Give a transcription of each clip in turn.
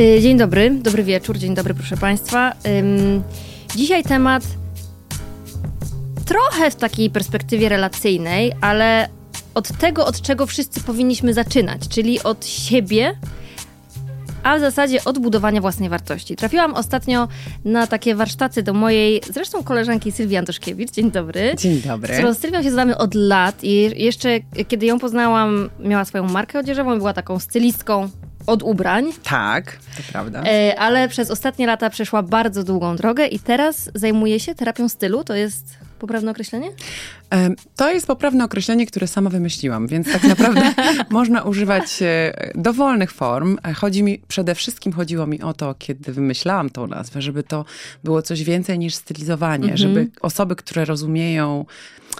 Y, dzień dobry, dobry wieczór, dzień dobry proszę Państwa. Dzisiaj temat trochę w takiej perspektywie relacyjnej, ale od tego, od czego wszyscy powinniśmy zaczynać, czyli od siebie, a w zasadzie od budowania własnej wartości. Trafiłam ostatnio na takie warsztaty do mojej, zresztą koleżanki Sylwii Antoszkiewicz. Dzień dobry. Dzień dobry. Z którą Sylwią się znamy od lat i jeszcze kiedy ją poznałam, miała swoją markę odzieżową, była taką stylistką od ubrań. Tak, to prawda. E, ale przez ostatnie lata przeszła bardzo długą drogę i teraz zajmuje się terapią stylu. To jest poprawne określenie? E, to jest poprawne określenie, które sama wymyśliłam, więc tak naprawdę można używać e, dowolnych form. Chodzi mi, przede wszystkim chodziło mi o to, kiedy wymyślałam tą nazwę, żeby to było coś więcej niż stylizowanie, mhm. żeby osoby, które rozumieją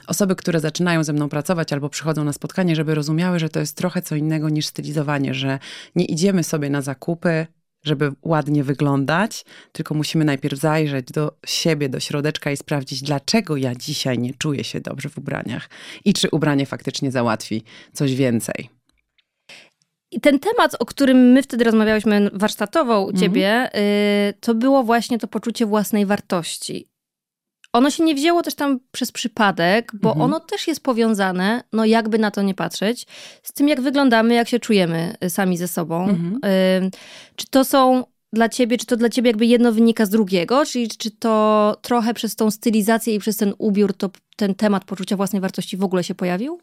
osoby, które zaczynają ze mną pracować albo przychodzą na spotkanie, żeby rozumiały, że to jest trochę co innego niż stylizowanie, że nie idziemy sobie na zakupy, żeby ładnie wyglądać, tylko musimy najpierw zajrzeć do siebie, do środeczka i sprawdzić, dlaczego ja dzisiaj nie czuję się dobrze w ubraniach i czy ubranie faktycznie załatwi coś więcej. I ten temat, o którym my wtedy rozmawiałyśmy warsztatowo u mhm. ciebie, mhm. to było właśnie to poczucie własnej wartości. Ono się nie wzięło też tam przez przypadek, bo mhm. ono też jest powiązane, no jakby na to nie patrzeć, z tym jak wyglądamy, jak się czujemy y, sami ze sobą. Mhm. Czy to są dla ciebie, czy to dla ciebie jakby jedno wynika z drugiego, czyli czy to trochę przez tą stylizację i przez ten ubiór to ten temat poczucia własnej wartości w ogóle się pojawił?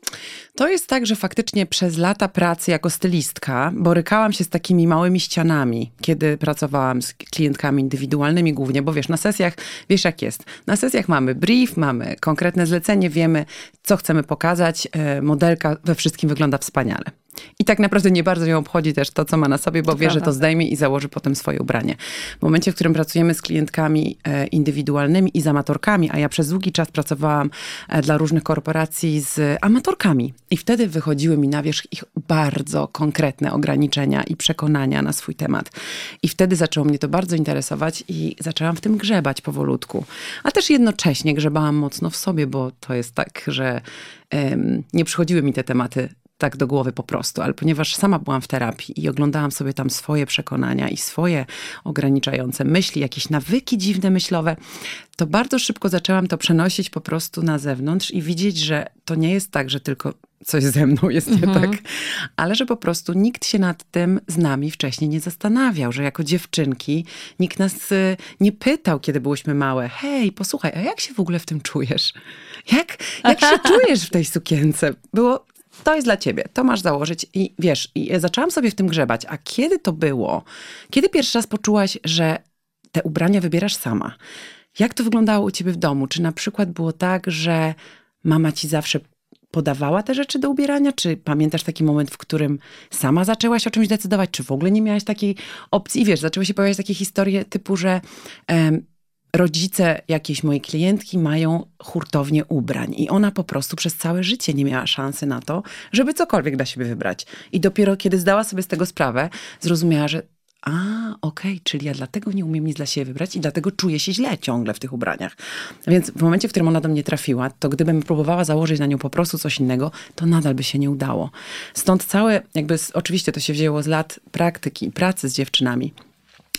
To jest tak, że faktycznie przez lata pracy jako stylistka borykałam się z takimi małymi ścianami, kiedy pracowałam z klientkami indywidualnymi głównie, bo wiesz, na sesjach, wiesz jak jest, na sesjach mamy brief, mamy konkretne zlecenie, wiemy, co chcemy pokazać, e, modelka we wszystkim wygląda wspaniale. I tak naprawdę nie bardzo ją obchodzi też to, co ma na sobie, bo to wie, prawda. że to zdejmie i założy potem swoje ubranie. W momencie, w którym pracujemy z klientkami e, indywidualnymi i z amatorkami, a ja przez długi czas pracowałam e, dla różnych korporacji z amatorkami. I wtedy wychodziły mi na wierzch ich bardzo konkretne ograniczenia i przekonania na swój temat. I wtedy zaczęło mnie to bardzo interesować i zaczęłam w tym grzebać powolutku. A też jednocześnie grzebałam mocno w sobie, bo to jest tak, że nie przychodziły mi te tematy tak do głowy po prostu, ale ponieważ sama byłam w terapii i oglądałam sobie tam swoje przekonania i swoje ograniczające myśli, jakieś nawyki dziwne myślowe, to bardzo szybko zaczęłam to przenosić po prostu na zewnątrz i widzieć, że to nie jest tak, że tylko coś ze mną jest nie mhm. tak, ale że po prostu nikt się nad tym z nami wcześniej nie zastanawiał, że jako dziewczynki nikt nas y, nie pytał, kiedy byłyśmy małe, hej, posłuchaj, a jak się w ogóle w tym czujesz? Jak, jak się czujesz w tej sukience? Było to jest dla ciebie, to masz założyć i wiesz, i zaczęłam sobie w tym grzebać, a kiedy to było? Kiedy pierwszy raz poczułaś, że te ubrania wybierasz sama? Jak to wyglądało u ciebie w domu? Czy na przykład było tak, że mama ci zawsze podawała te rzeczy do ubierania? Czy pamiętasz taki moment, w którym sama zaczęłaś o czymś decydować? Czy w ogóle nie miałaś takiej opcji? I wiesz, zaczęły się pojawiać takie historie typu, że um, rodzice jakiejś mojej klientki mają hurtownię ubrań i ona po prostu przez całe życie nie miała szansy na to, żeby cokolwiek dla siebie wybrać. I dopiero kiedy zdała sobie z tego sprawę, zrozumiała, że a, okej, okay, czyli ja dlatego nie umiem nic dla siebie wybrać i dlatego czuję się źle ciągle w tych ubraniach. Więc w momencie, w którym ona do mnie trafiła, to gdybym próbowała założyć na nią po prostu coś innego, to nadal by się nie udało. Stąd całe, jakby, oczywiście to się wzięło z lat praktyki i pracy z dziewczynami,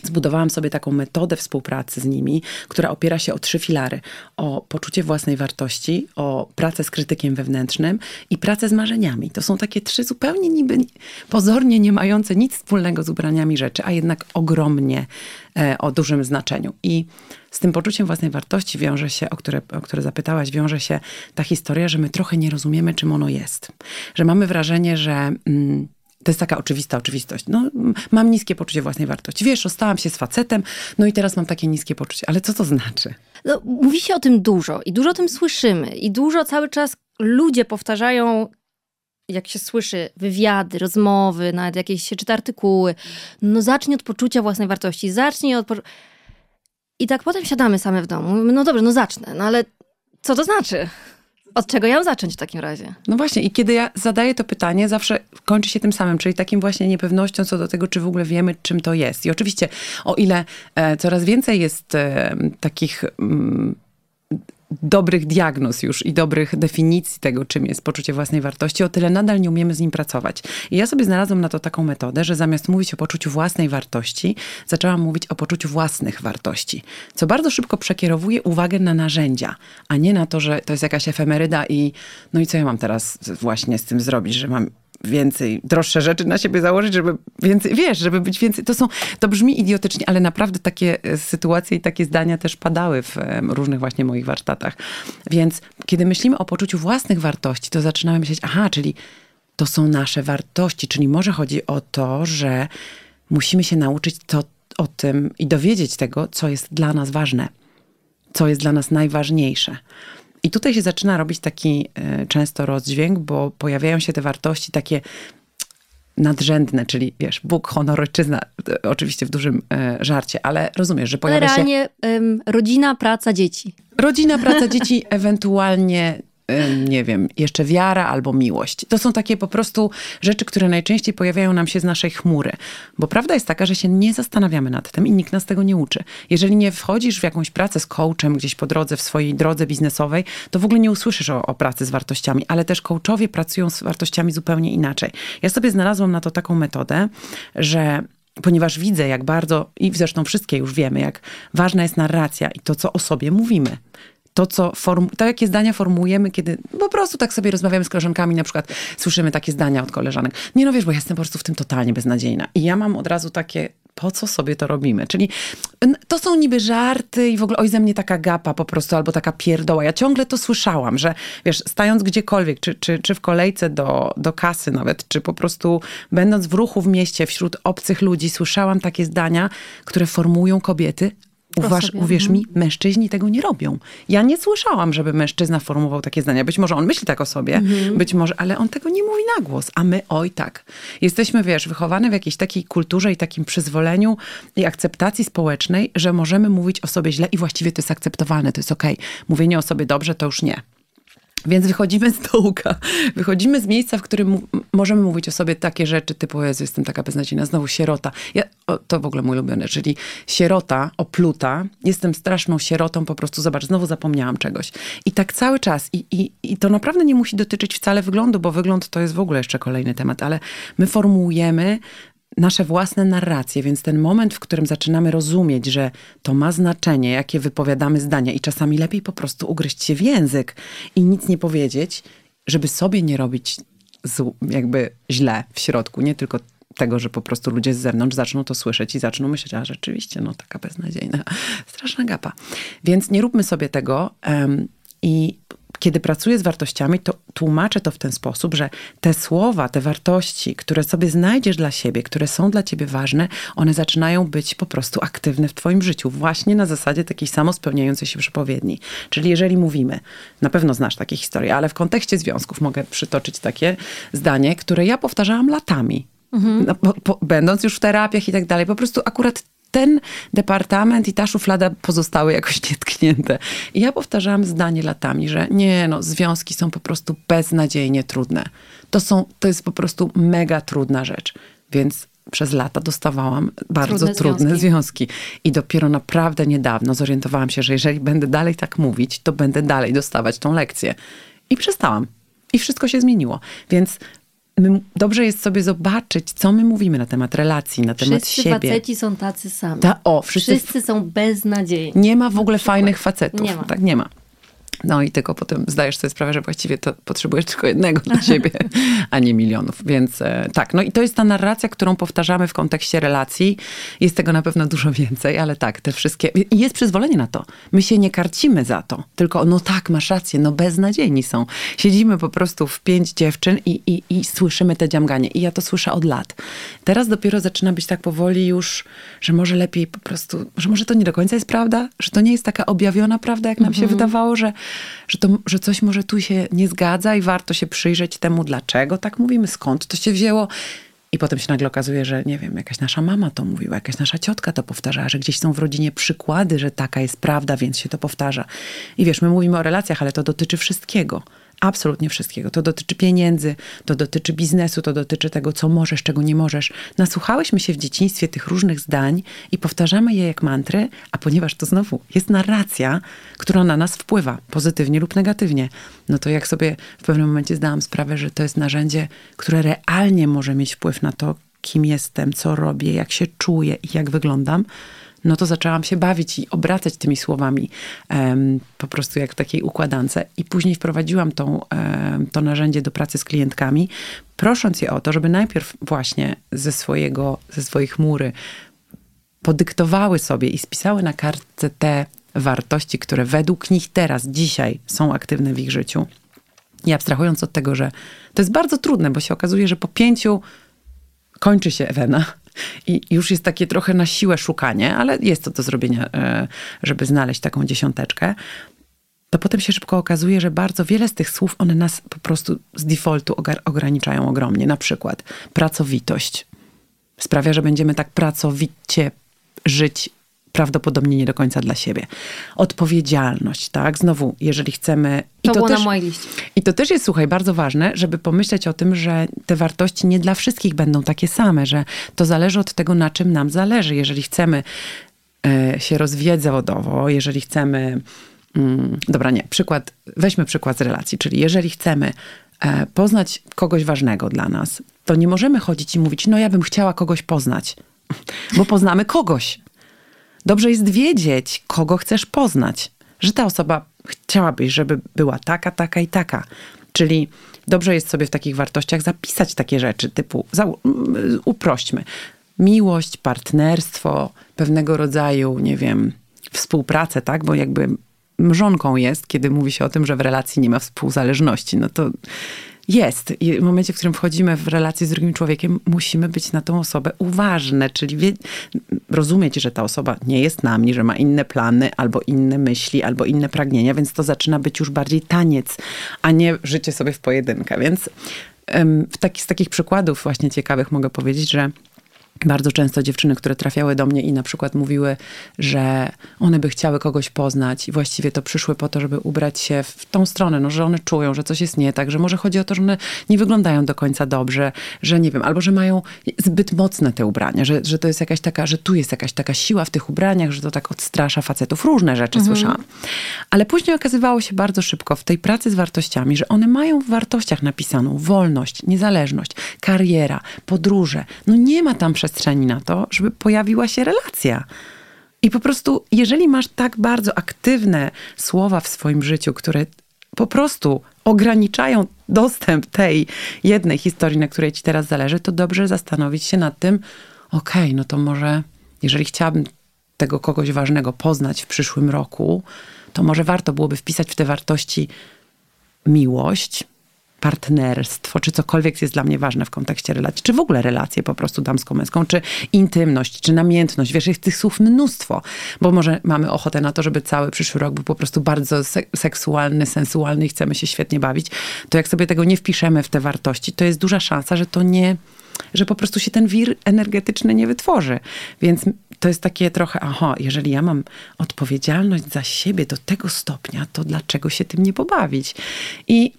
Zbudowałam sobie taką metodę współpracy z nimi, która opiera się o trzy filary: o poczucie własnej wartości, o pracę z krytykiem wewnętrznym i pracę z marzeniami. To są takie trzy zupełnie niby pozornie nie mające nic wspólnego z ubraniami rzeczy, a jednak ogromnie e, o dużym znaczeniu. I z tym poczuciem własnej wartości wiąże się, o które, o które zapytałaś, wiąże się ta historia, że my trochę nie rozumiemy, czym ono jest. Że mamy wrażenie, że. Mm, to jest taka oczywista oczywistość. No, mam niskie poczucie własnej wartości. Wiesz, rozstałam się z facetem, no i teraz mam takie niskie poczucie. Ale co to znaczy? No, mówi się o tym dużo i dużo o tym słyszymy. I dużo cały czas ludzie powtarzają jak się słyszy wywiady, rozmowy, nawet jakieś się czyta artykuły, no zacznij od poczucia własnej wartości, zacznij od... I tak potem siadamy same w domu, no dobrze, no zacznę, no ale co to znaczy? Od czego mam zacząć w takim razie? No właśnie, i kiedy ja zadaję to pytanie, zawsze kończy się tym samym, czyli takim właśnie niepewnością co do tego, czy w ogóle wiemy, czym to jest. I oczywiście, o ile e, coraz więcej jest e, takich. Mm, dobrych diagnoz już i dobrych definicji tego, czym jest poczucie własnej wartości, o tyle nadal nie umiemy z nim pracować. I ja sobie znalazłam na to taką metodę, że zamiast mówić o poczuciu własnej wartości, zaczęłam mówić o poczuciu własnych wartości, co bardzo szybko przekierowuje uwagę na narzędzia, a nie na to, że to jest jakaś efemeryda i no i co ja mam teraz właśnie z tym zrobić, że mam więcej, droższe rzeczy na siebie założyć, żeby więcej, wiesz, żeby być więcej. To są, to brzmi idiotycznie, ale naprawdę takie e, sytuacje i takie zdania też padały w różnych właśnie moich warsztatach. Więc kiedy myślimy o poczuciu własnych wartości, to zaczynamy myśleć, aha, czyli to są nasze wartości, czyli może chodzi o to, że musimy się nauczyć to, o tym i dowiedzieć tego, co jest dla nas ważne, co jest dla nas najważniejsze. I tutaj się zaczyna robić taki e, często rozdźwięk, bo pojawiają się te wartości takie nadrzędne, czyli wiesz, Bóg, honor, ojczyzna, e, oczywiście w dużym e, żarcie, ale rozumiesz, że pojawia ale realnie, się... rodzina, praca, dzieci. Rodzina, praca, dzieci, ewentualnie nie wiem, jeszcze wiara albo miłość. To są takie po prostu rzeczy, które najczęściej pojawiają nam się z naszej chmury. Bo prawda jest taka, że się nie zastanawiamy nad tym i nikt nas tego nie uczy. Jeżeli nie wchodzisz w jakąś pracę z coachem gdzieś po drodze, w swojej drodze biznesowej, to w ogóle nie usłyszysz o, o pracy z wartościami, ale też coachowie pracują z wartościami zupełnie inaczej. Ja sobie znalazłam na to taką metodę, że ponieważ widzę, jak bardzo, i zresztą wszystkie już wiemy, jak ważna jest narracja i to, co o sobie mówimy to, co form, to, jakie zdania formułujemy, kiedy po prostu tak sobie rozmawiamy z koleżankami, na przykład słyszymy takie zdania od koleżanek. Nie no wiesz, bo ja jestem po prostu w tym totalnie beznadziejna. I ja mam od razu takie, po co sobie to robimy? Czyli to są niby żarty i w ogóle oj ze mnie taka gapa po prostu, albo taka pierdoła. Ja ciągle to słyszałam, że wiesz, stając gdziekolwiek, czy, czy, czy w kolejce do, do kasy nawet, czy po prostu będąc w ruchu w mieście wśród obcych ludzi, słyszałam takie zdania, które formują kobiety, Uważ, uwierz mi, mhm. mężczyźni tego nie robią. Ja nie słyszałam, żeby mężczyzna formułował takie zdania. Być może on myśli tak o sobie, mhm. być może, ale on tego nie mówi na głos. A my, oj tak. Jesteśmy, wiesz, wychowane w jakiejś takiej kulturze i takim przyzwoleniu i akceptacji społecznej, że możemy mówić o sobie źle i właściwie to jest akceptowalne, to jest okej. Okay. Mówienie o sobie dobrze to już nie. Więc wychodzimy z dołka, wychodzimy z miejsca, w którym możemy mówić o sobie takie rzeczy typu, Jezu, jestem taka beznadziejna, znowu sierota. Ja, o, to w ogóle mój ulubiony, czyli sierota, opluta, jestem straszną sierotą, po prostu zobacz, znowu zapomniałam czegoś. I tak cały czas. I, i, I to naprawdę nie musi dotyczyć wcale wyglądu, bo wygląd to jest w ogóle jeszcze kolejny temat, ale my formułujemy nasze własne narracje, więc ten moment, w którym zaczynamy rozumieć, że to ma znaczenie, jakie wypowiadamy zdania i czasami lepiej po prostu ugryźć się w język i nic nie powiedzieć, żeby sobie nie robić jakby źle w środku, nie tylko tego, że po prostu ludzie z zewnątrz zaczną to słyszeć i zaczną myśleć, a rzeczywiście, no taka beznadziejna, straszna gapa. Więc nie róbmy sobie tego um, i kiedy pracuję z wartościami, to tłumaczę to w ten sposób, że te słowa, te wartości, które sobie znajdziesz dla siebie, które są dla ciebie ważne, one zaczynają być po prostu aktywne w twoim życiu, właśnie na zasadzie takiej samospełniającej się przepowiedni. Czyli jeżeli mówimy, na pewno znasz takie historie, ale w kontekście związków mogę przytoczyć takie zdanie, które ja powtarzałam latami. Mhm. No, po, po, będąc już w terapiach i tak dalej, po prostu akurat ten departament i ta szuflada pozostały jakoś nietknięte. I ja powtarzałam zdanie latami, że nie, no, związki są po prostu beznadziejnie trudne. To, są, to jest po prostu mega trudna rzecz. Więc przez lata dostawałam bardzo trudne, trudne związki. związki. I dopiero naprawdę niedawno zorientowałam się, że jeżeli będę dalej tak mówić, to będę dalej dostawać tą lekcję. I przestałam. I wszystko się zmieniło. Więc my, dobrze jest sobie zobaczyć, co my mówimy na temat relacji, na temat wszyscy siebie. Wszyscy faceci są tacy sami. Ta, o, wszyscy, wszyscy są beznadziejni. Nie ma w ogóle fajnych facetów. Nie ma. Tak, nie ma. No i tylko potem zdajesz sobie sprawę, że właściwie to potrzebujesz tylko jednego dla siebie, a nie milionów. Więc e, tak, no i to jest ta narracja, którą powtarzamy w kontekście relacji. Jest tego na pewno dużo więcej, ale tak, te wszystkie... I jest przyzwolenie na to. My się nie karcimy za to, tylko no tak, masz rację, no beznadziejni są. Siedzimy po prostu w pięć dziewczyn i, i, i słyszymy te dziamganie. I ja to słyszę od lat. Teraz dopiero zaczyna być tak powoli już, że może lepiej po prostu, że może to nie do końca jest prawda, że to nie jest taka objawiona prawda, jak nam mhm. się wydawało, że że, to, że coś może tu się nie zgadza i warto się przyjrzeć temu, dlaczego tak mówimy, skąd to się wzięło. I potem się nagle okazuje, że nie wiem, jakaś nasza mama to mówiła, jakaś nasza ciotka to powtarzała, że gdzieś są w rodzinie przykłady, że taka jest prawda, więc się to powtarza. I wiesz, my mówimy o relacjach, ale to dotyczy wszystkiego. Absolutnie wszystkiego. To dotyczy pieniędzy, to dotyczy biznesu, to dotyczy tego, co możesz, czego nie możesz. Nasłuchałyśmy się w dzieciństwie tych różnych zdań i powtarzamy je jak mantry, a ponieważ to znowu jest narracja, która na nas wpływa, pozytywnie lub negatywnie, no to jak sobie w pewnym momencie zdałam sprawę, że to jest narzędzie, które realnie może mieć wpływ na to, kim jestem, co robię, jak się czuję i jak wyglądam, no to zaczęłam się bawić i obracać tymi słowami um, po prostu jak w takiej układance. I później wprowadziłam tą, um, to narzędzie do pracy z klientkami, prosząc je o to, żeby najpierw właśnie ze, swojego, ze swojej chmury podyktowały sobie i spisały na kartce te wartości, które według nich teraz, dzisiaj są aktywne w ich życiu. I abstrahując od tego, że to jest bardzo trudne, bo się okazuje, że po pięciu kończy się Ewena i już jest takie trochę na siłę szukanie, ale jest to do zrobienia, e, żeby znaleźć taką dziesiąteczkę. To potem się szybko okazuje, że bardzo wiele z tych słów, one nas po prostu z defaultu ograniczają ogromnie. Na przykład pracowitość sprawia, że będziemy tak pracowicie żyć prawdopodobnie nie do końca dla siebie. Odpowiedzialność, tak? Znowu, jeżeli chcemy... I to, było też, na mojej liście. I to też jest, słuchaj, bardzo ważne, żeby pomyśleć o tym, że te wartości nie dla wszystkich będą takie same, że to zależy od tego, na czym nam zależy. Jeżeli chcemy e, się rozwijać zawodowo, jeżeli chcemy... Mm, dobra, nie, przykład, weźmy przykład z relacji, czyli jeżeli chcemy e, poznać kogoś ważnego dla nas, to nie możemy chodzić i mówić, no ja bym chciała kogoś poznać, bo poznamy kogoś. Dobrze jest wiedzieć, kogo chcesz poznać, że ta osoba chciałabyś, żeby była taka, taka i taka. Czyli dobrze jest sobie w takich wartościach zapisać takie rzeczy, typu uprośćmy. Miłość, partnerstwo, pewnego rodzaju, nie wiem, współpracę, tak? Bo jakby mrzonką jest, kiedy mówi się o tym, że w relacji nie ma współzależności. No to jest. I w momencie, w którym wchodzimy w relację z drugim człowiekiem, musimy być na tą osobę uważne, czyli wie, rozumieć, że ta osoba nie jest nami, że ma inne plany, albo inne myśli, albo inne pragnienia, więc to zaczyna być już bardziej taniec, a nie życie sobie w pojedynkę. Więc w taki, z takich przykładów właśnie ciekawych mogę powiedzieć, że bardzo często dziewczyny, które trafiały do mnie i na przykład mówiły, że one by chciały kogoś poznać i właściwie to przyszły po to, żeby ubrać się w tą stronę, no, że one czują, że coś jest nie tak, że może chodzi o to, że one nie wyglądają do końca dobrze, że nie wiem, albo że mają zbyt mocne te ubrania, że, że to jest jakaś taka, że tu jest jakaś taka siła w tych ubraniach, że to tak odstrasza facetów. Różne rzeczy mhm. słyszałam. Ale później okazywało się bardzo szybko w tej pracy z wartościami, że one mają w wartościach napisaną wolność, niezależność, kariera, podróże. No nie ma tam przestrzeni na to, żeby pojawiła się relacja. I po prostu, jeżeli masz tak bardzo aktywne słowa w swoim życiu, które po prostu ograniczają dostęp tej jednej historii, na której ci teraz zależy, to dobrze zastanowić się nad tym, okej, okay, no to może, jeżeli chciałabym tego kogoś ważnego poznać w przyszłym roku, to może warto byłoby wpisać w te wartości miłość, partnerstwo, czy cokolwiek jest dla mnie ważne w kontekście relacji, czy w ogóle relacje po prostu damsko-męską, czy intymność, czy namiętność. Wiesz, jest tych słów mnóstwo, bo może mamy ochotę na to, żeby cały przyszły rok był po prostu bardzo seksualny, sensualny i chcemy się świetnie bawić, to jak sobie tego nie wpiszemy w te wartości, to jest duża szansa, że to nie że po prostu się ten wir energetyczny nie wytworzy. Więc to jest takie trochę, aha, jeżeli ja mam odpowiedzialność za siebie do tego stopnia, to dlaczego się tym nie pobawić? I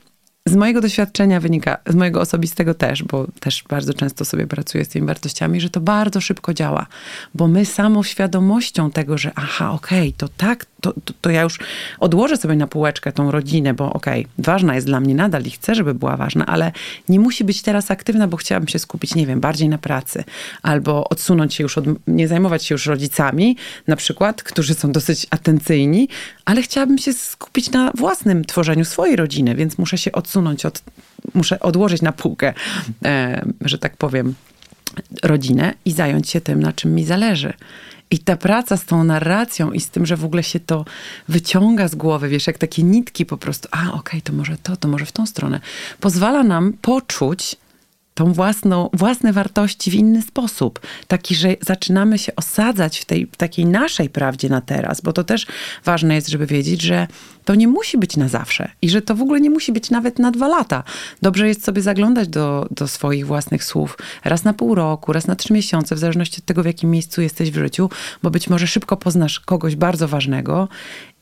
z mojego doświadczenia wynika, z mojego osobistego też, bo też bardzo często sobie pracuję z tymi wartościami, że to bardzo szybko działa, bo my samą świadomością tego, że aha, okej, okay, to tak, to, to, to, ja już odłożę sobie na półeczkę tą rodzinę, bo okej, okay, ważna jest dla mnie nadal i chcę, żeby była ważna, ale nie musi być teraz aktywna, bo chciałabym się skupić, nie wiem, bardziej na pracy, albo odsunąć się już od, nie zajmować się już rodzicami, na przykład, którzy są dosyć atencyjni, ale chciałabym się skupić na własnym tworzeniu swojej rodziny, więc muszę się odsunąć od, muszę odłożyć na półkę, że tak powiem, rodzinę i zająć się tym, na czym mi zależy. I ta praca z tą narracją i z tym, że w ogóle się to wyciąga z głowy, wiesz, jak takie nitki po prostu, a okej, okay, to może to, to może w tą stronę, pozwala nam poczuć tą własną, własne wartości w inny sposób. Taki, że zaczynamy się osadzać w tej w takiej naszej prawdzie na teraz, bo to też ważne jest, żeby wiedzieć, że to nie musi być na zawsze i że to w ogóle nie musi być nawet na dwa lata. Dobrze jest sobie zaglądać do, do swoich własnych słów raz na pół roku, raz na trzy miesiące, w zależności od tego, w jakim miejscu jesteś w życiu, bo być może szybko poznasz kogoś bardzo ważnego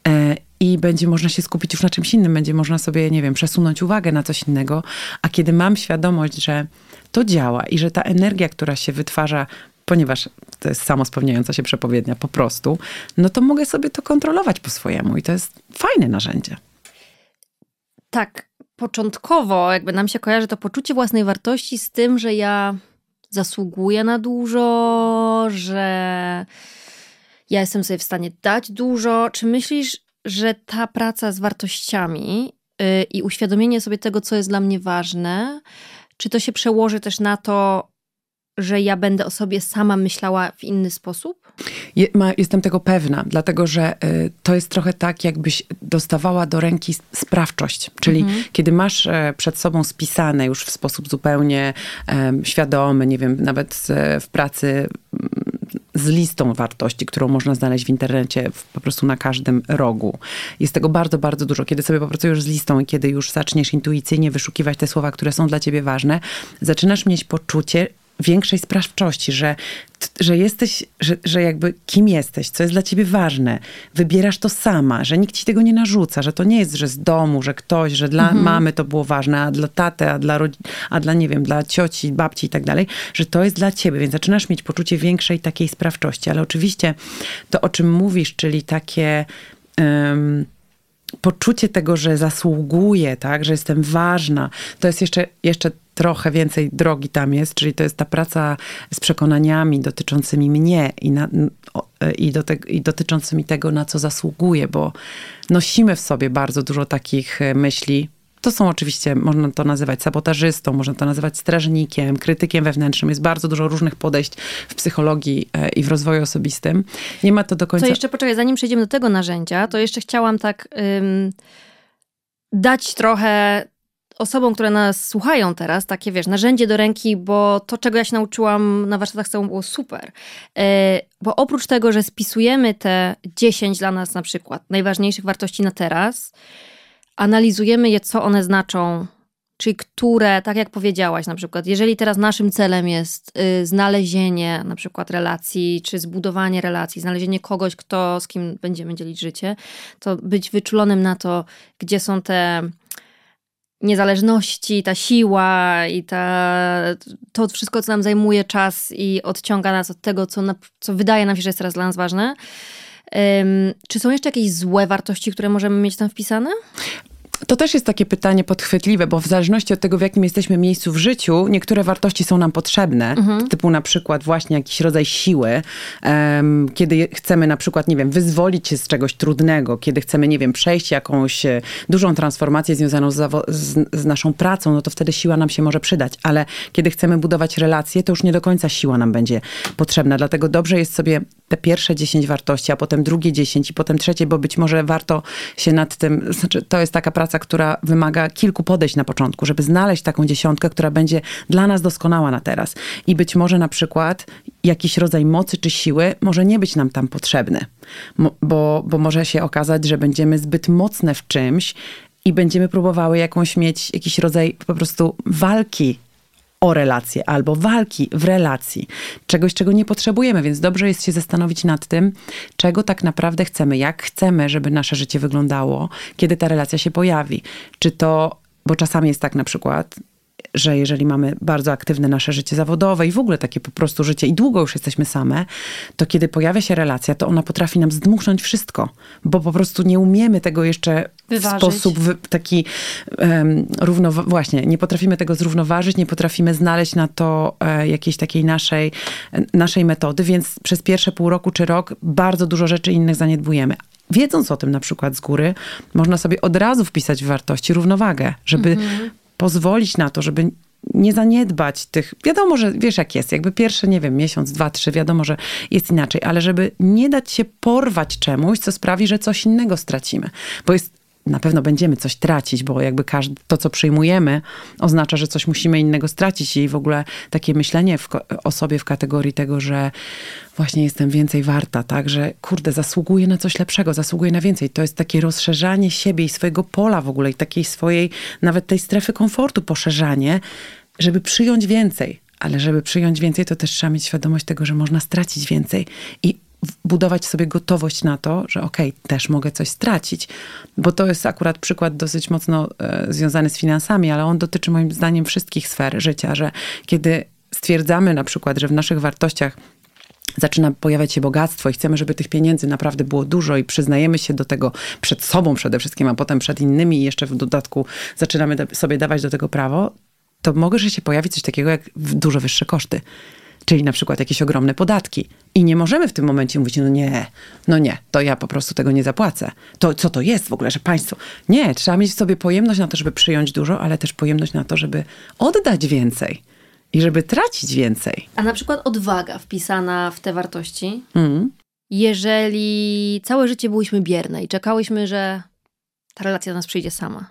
e, i będzie można się skupić już na czymś innym, będzie można sobie, nie wiem, przesunąć uwagę na coś innego. A kiedy mam świadomość, że to działa i że ta energia, która się wytwarza ponieważ to jest samospełniająca się przepowiednia po prostu, no to mogę sobie to kontrolować po swojemu i to jest fajne narzędzie. Tak, początkowo jakby nam się kojarzy to poczucie własnej wartości z tym, że ja zasługuję na dużo, że ja jestem sobie w stanie dać dużo. Czy myślisz, że ta praca z wartościami yy, i uświadomienie sobie tego, co jest dla mnie ważne, czy to się przełoży też na to, że ja będę o sobie sama myślała w inny sposób? Je, ma, jestem tego pewna, dlatego że y, to jest trochę tak, jakbyś dostawała do ręki sprawczość. Czyli mhm. kiedy masz y, przed sobą spisane już w sposób zupełnie y, świadomy, nie wiem, nawet w pracy z listą wartości, którą można znaleźć w internecie w, po prostu na każdym rogu. Jest tego bardzo, bardzo dużo. Kiedy sobie popracujesz z listą i kiedy już zaczniesz intuicyjnie wyszukiwać te słowa, które są dla ciebie ważne, zaczynasz mieć poczucie, większej sprawczości, że, że jesteś, że, że jakby kim jesteś, co jest dla ciebie ważne. Wybierasz to sama, że nikt ci tego nie narzuca, że to nie jest, że z domu, że ktoś, że dla mhm. mamy to było ważne, a dla taty, a dla, a dla, nie wiem, dla cioci, babci i tak dalej, że to jest dla ciebie, więc zaczynasz mieć poczucie większej takiej sprawczości. Ale oczywiście to, o czym mówisz, czyli takie... Um, poczucie tego, że zasługuję, tak, że jestem ważna, to jest jeszcze, jeszcze trochę więcej drogi tam jest, czyli to jest ta praca z przekonaniami dotyczącymi mnie i, na, i, do te, i dotyczącymi tego, na co zasługuję, bo nosimy w sobie bardzo dużo takich e, myśli, to są oczywiście, można to nazywać sabotażystą, można to nazywać strażnikiem, krytykiem wewnętrznym. Jest bardzo dużo różnych podejść w psychologii e, i w rozwoju osobistym. Nie ma to do końca... Co jeszcze, poczekaj, zanim przejdziemy do tego narzędzia, to jeszcze chciałam tak ym, dać trochę osobom, które nas słuchają teraz, takie wiesz, narzędzie do ręki, bo to, czego ja się nauczyłam na warsztatach z było super. E, bo oprócz tego, że spisujemy te 10 dla nas na przykład najważniejszych wartości na teraz, analizujemy je, co one znaczą, czyli które, tak jak powiedziałaś na przykład, jeżeli teraz naszym celem jest y, znalezienie na przykład relacji, czy zbudowanie relacji, znalezienie kogoś, kto, z kim będziemy dzielić życie, to być wyczulonym na to, gdzie są te niezależności, ta siła i ta, to wszystko, co nam zajmuje czas i odciąga nas od tego, co, na, co wydaje nam się, że jest teraz dla nas ważne. Um, czy są jeszcze jakieś złe wartości, które możemy mieć tam wpisane? To też jest takie pytanie podchwytliwe, bo w zależności od tego, w jakim jesteśmy miejscu w życiu, niektóre wartości są nam potrzebne, mhm. typu na przykład właśnie jakiś rodzaj siły, um, kiedy chcemy na przykład, nie wiem, wyzwolić się z czegoś trudnego, kiedy chcemy, nie wiem, przejść jakąś e, dużą transformację związaną z, z, z naszą pracą, no to wtedy siła nam się może przydać, ale kiedy chcemy budować relacje, to już nie do końca siła nam będzie potrzebna, dlatego dobrze jest sobie te pierwsze 10 wartości, a potem drugie 10 i potem trzecie, bo być może warto się nad tym, znaczy to jest taka praca, która wymaga kilku podejść na początku, żeby znaleźć taką dziesiątkę, która będzie dla nas doskonała na teraz. I być może na przykład jakiś rodzaj mocy czy siły może nie być nam tam potrzebny, bo, bo może się okazać, że będziemy zbyt mocne w czymś, i będziemy próbowały jakąś mieć jakiś rodzaj po prostu walki o relacje albo walki w relacji, czegoś, czego nie potrzebujemy, więc dobrze jest się zastanowić nad tym, czego tak naprawdę chcemy, jak chcemy, żeby nasze życie wyglądało, kiedy ta relacja się pojawi. Czy to, bo czasami jest tak na przykład, że jeżeli mamy bardzo aktywne nasze życie zawodowe i w ogóle takie po prostu życie i długo już jesteśmy same, to kiedy pojawia się relacja, to ona potrafi nam zdmuchnąć wszystko, bo po prostu nie umiemy tego jeszcze Wyważyć. w sposób taki um, równo, właśnie, nie potrafimy tego zrównoważyć, nie potrafimy znaleźć na to e, jakiejś takiej naszej, naszej metody, więc przez pierwsze pół roku czy rok bardzo dużo rzeczy innych zaniedbujemy wiedząc o tym na przykład z góry, można sobie od razu wpisać w wartości równowagę, żeby mhm pozwolić na to, żeby nie zaniedbać tych. Wiadomo, że wiesz, jak jest. Jakby pierwszy, nie wiem, miesiąc, dwa, trzy, wiadomo, że jest inaczej, ale żeby nie dać się porwać czemuś, co sprawi, że coś innego stracimy. Bo jest na pewno będziemy coś tracić, bo jakby każdy, to, co przyjmujemy, oznacza, że coś musimy innego stracić i w ogóle takie myślenie w, o sobie w kategorii tego, że właśnie jestem więcej warta, tak, że kurde, zasługuję na coś lepszego, zasługuję na więcej. To jest takie rozszerzanie siebie i swojego pola w ogóle i takiej swojej, nawet tej strefy komfortu poszerzanie, żeby przyjąć więcej. Ale żeby przyjąć więcej, to też trzeba mieć świadomość tego, że można stracić więcej. I budować sobie gotowość na to, że okej, okay, też mogę coś stracić. Bo to jest akurat przykład dosyć mocno e, związany z finansami, ale on dotyczy moim zdaniem wszystkich sfer życia, że kiedy stwierdzamy na przykład, że w naszych wartościach zaczyna pojawiać się bogactwo i chcemy, żeby tych pieniędzy naprawdę było dużo i przyznajemy się do tego przed sobą przede wszystkim, a potem przed innymi i jeszcze w dodatku zaczynamy sobie dawać do tego prawo, to może się pojawić coś takiego jak dużo wyższe koszty. Czyli na przykład jakieś ogromne podatki. I nie możemy w tym momencie mówić, no nie, no nie, to ja po prostu tego nie zapłacę. To co to jest w ogóle, że państwo... Nie, trzeba mieć w sobie pojemność na to, żeby przyjąć dużo, ale też pojemność na to, żeby oddać więcej i żeby tracić więcej. A na przykład odwaga wpisana w te wartości. Mm. Jeżeli całe życie byłyśmy bierne i czekałyśmy, że ta relacja do nas przyjdzie sama.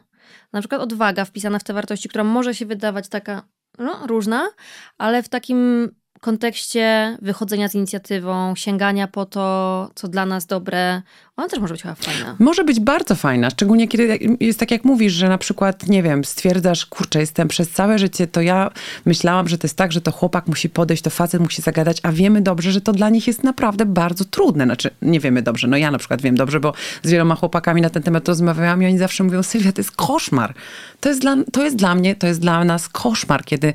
Na przykład odwaga wpisana w te wartości, która może się wydawać taka no, różna, ale w takim kontekście wychodzenia z inicjatywą, sięgania po to, co dla nas dobre, ona też może być chyba fajna. Może być bardzo fajna, szczególnie kiedy jest tak jak mówisz, że na przykład, nie wiem, stwierdzasz, kurczę, jestem przez całe życie, to ja myślałam, że to jest tak, że to chłopak musi podejść, to facet musi zagadać, a wiemy dobrze, że to dla nich jest naprawdę bardzo trudne. Znaczy, nie wiemy dobrze, no ja na przykład wiem dobrze, bo z wieloma chłopakami na ten temat rozmawiałam i oni zawsze mówią, Sylwia, to jest koszmar. To jest dla, to jest dla mnie, to jest dla nas koszmar, kiedy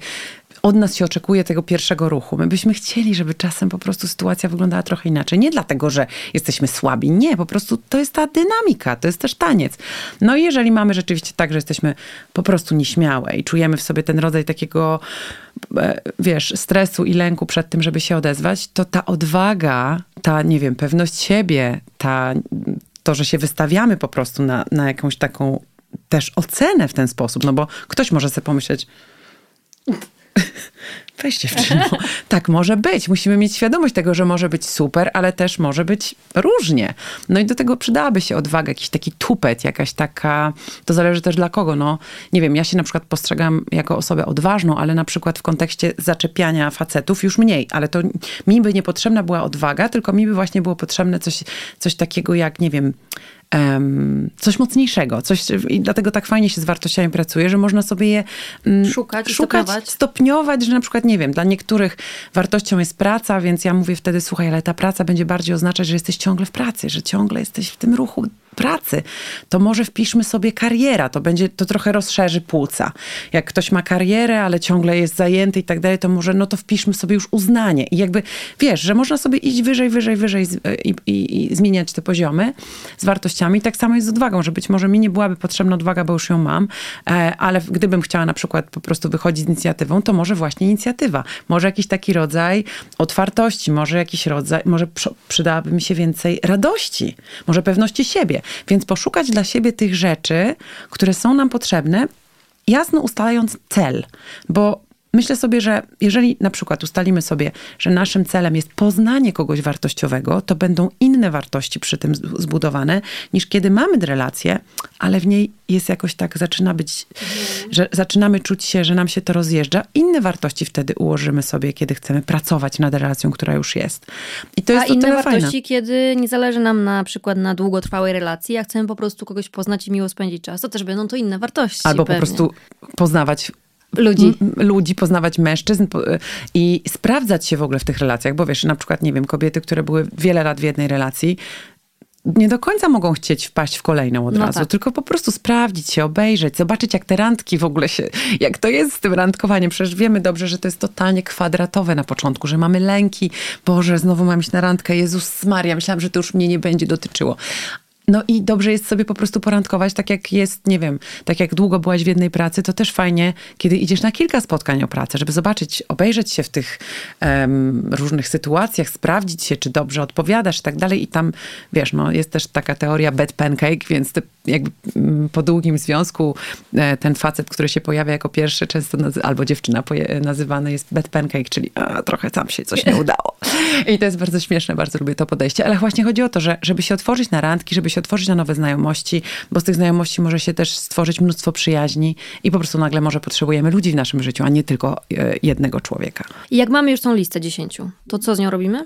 od nas się oczekuje tego pierwszego ruchu. My byśmy chcieli, żeby czasem po prostu sytuacja wyglądała trochę inaczej. Nie dlatego, że jesteśmy słabi. Nie, po prostu to jest ta dynamika, to jest też taniec. No i jeżeli mamy rzeczywiście tak, że jesteśmy po prostu nieśmiałe i czujemy w sobie ten rodzaj takiego e, wiesz, stresu i lęku przed tym, żeby się odezwać, to ta odwaga, ta, nie wiem, pewność siebie, ta, to, że się wystawiamy po prostu na, na jakąś taką też ocenę w ten sposób, no bo ktoś może sobie pomyśleć, Weź dziewczyno. tak może być. Musimy mieć świadomość tego, że może być super, ale też może być różnie. No i do tego przydałaby się odwaga, jakiś taki tupet, jakaś taka, to zależy też dla kogo. No, nie wiem, ja się na przykład postrzegam jako osobę odważną, ale na przykład w kontekście zaczepiania facetów już mniej, ale to mi by niepotrzebna była odwaga, tylko mi by właśnie było potrzebne coś, coś takiego jak, nie wiem, um, coś mocniejszego. Coś, I dlatego tak fajnie się z wartościami pracuje, że można sobie je um, szukać, szukać stopniować. stopniować, że na przykład, nie wiem, dla niektórych wartością jest praca, więc ja mówię wtedy, słuchaj, ale ta praca będzie bardziej oznaczać, że jesteś ciągle w pracy, że ciągle jesteś w tym ruchu pracy, to może wpiszmy sobie kariera, to będzie, to trochę rozszerzy płuca. Jak ktoś ma karierę, ale ciągle jest zajęty i tak dalej, to może, no to wpiszmy sobie już uznanie. I jakby, wiesz, że można sobie iść wyżej, wyżej, wyżej i, i, i zmieniać te poziomy z wartościami. Tak samo jest z odwagą, że być może mi nie byłaby potrzebna odwaga, bo już ją mam, e, ale gdybym chciała na przykład po prostu wychodzić z inicjatywą, to może właśnie inicjatywa. Może jakiś taki rodzaj otwartości, może jakiś rodzaj, może przydałaby mi się więcej radości, może pewności siebie. Więc poszukać dla siebie tych rzeczy, które są nam potrzebne, jasno ustalając cel, bo Myślę sobie, że jeżeli na przykład ustalimy sobie, że naszym celem jest poznanie kogoś wartościowego, to będą inne wartości przy tym zbudowane, niż kiedy mamy relację, ale w niej jest jakoś tak, zaczyna być, że zaczynamy czuć się, że nam się to rozjeżdża. Inne wartości wtedy ułożymy sobie, kiedy chcemy pracować nad relacją, która już jest. I to jest A inne wartości, fajne. kiedy nie zależy nam na przykład na długotrwałej relacji, a chcemy po prostu kogoś poznać i miło spędzić czas, to też będą to inne wartości. Albo pewnie. po prostu poznawać ludzi. ludzi, poznawać mężczyzn i sprawdzać się w ogóle w tych relacjach, bo wiesz, na przykład, nie wiem, kobiety, które były wiele lat w jednej relacji, nie do końca mogą chcieć wpaść w kolejną od no razu, tak. tylko po prostu sprawdzić się, obejrzeć, zobaczyć jak te randki w ogóle się, jak to jest z tym randkowaniem. Przecież wiemy dobrze, że to jest totalnie kwadratowe na początku, że mamy lęki, Boże, znowu mam iść na randkę, Jezus Maria, myślałam, że to już mnie nie będzie dotyczyło. No i dobrze jest sobie po prostu porandkować, tak jak jest, nie wiem, tak jak długo byłaś w jednej pracy, to też fajnie, kiedy idziesz na kilka spotkań o pracę, żeby zobaczyć, obejrzeć się w tych um, różnych sytuacjach, sprawdzić się, czy dobrze odpowiadasz i tak dalej. I tam, wiesz, no, jest też taka teoria bed pancake, więc jakby mm, po długim związku e, ten facet, który się pojawia jako pierwszy, często albo dziewczyna nazywany jest bed pancake, czyli a, trochę tam się coś nie udało. I to jest bardzo śmieszne, bardzo lubię to podejście, ale właśnie chodzi o to, że żeby się otworzyć na randki, żeby się otworzyć na nowe znajomości, bo z tych znajomości może się też stworzyć mnóstwo przyjaźni i po prostu nagle może potrzebujemy ludzi w naszym życiu, a nie tylko e, jednego człowieka. I jak mamy już tą listę dziesięciu, to co z nią robimy?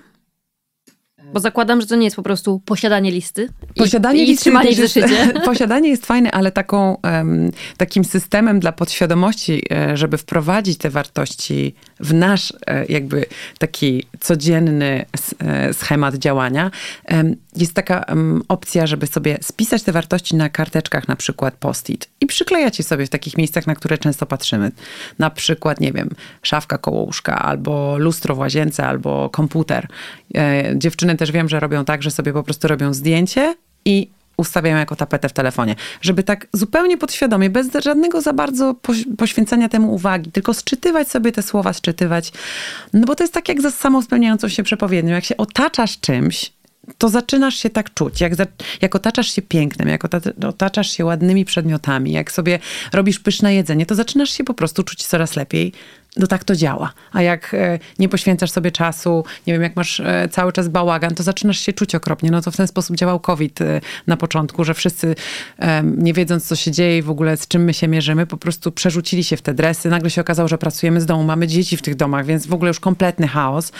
Bo zakładam, że to nie jest po prostu posiadanie listy posiadanie i, i trzymanie. Jest, posiadanie jest fajne, ale taką, takim systemem dla podświadomości, e, żeby wprowadzić te wartości w nasz e, jakby taki codzienny schemat działania, jest taka opcja, żeby sobie spisać te wartości na karteczkach, na przykład post-it i przyklejać je sobie w takich miejscach, na które często patrzymy. Na przykład, nie wiem, szafka koło łóżka, albo lustro w łazience, albo komputer. Dziewczyny też wiem, że robią tak, że sobie po prostu robią zdjęcie i ustawiają jako tapetę w telefonie. Żeby tak zupełnie podświadomie, bez żadnego za bardzo poświęcania temu uwagi, tylko sczytywać sobie te słowa, sczytywać. No bo to jest tak jak za samospełniającą się przepowiednią. Jak się otaczasz czymś, to zaczynasz się tak czuć. Jak, za, jak otaczasz się pięknem, jak otaczasz się ładnymi przedmiotami, jak sobie robisz pyszne jedzenie, to zaczynasz się po prostu czuć coraz lepiej no tak to działa. A jak e, nie poświęcasz sobie czasu, nie wiem, jak masz e, cały czas bałagan, to zaczynasz się czuć okropnie. No to w ten sposób działał COVID e, na początku, że wszyscy nie wiedząc, co się dzieje i w ogóle z czym my się mierzymy, po prostu przerzucili się w te dresy. Nagle się okazało, że pracujemy z domu, mamy dzieci w tych domach, więc w ogóle już kompletny chaos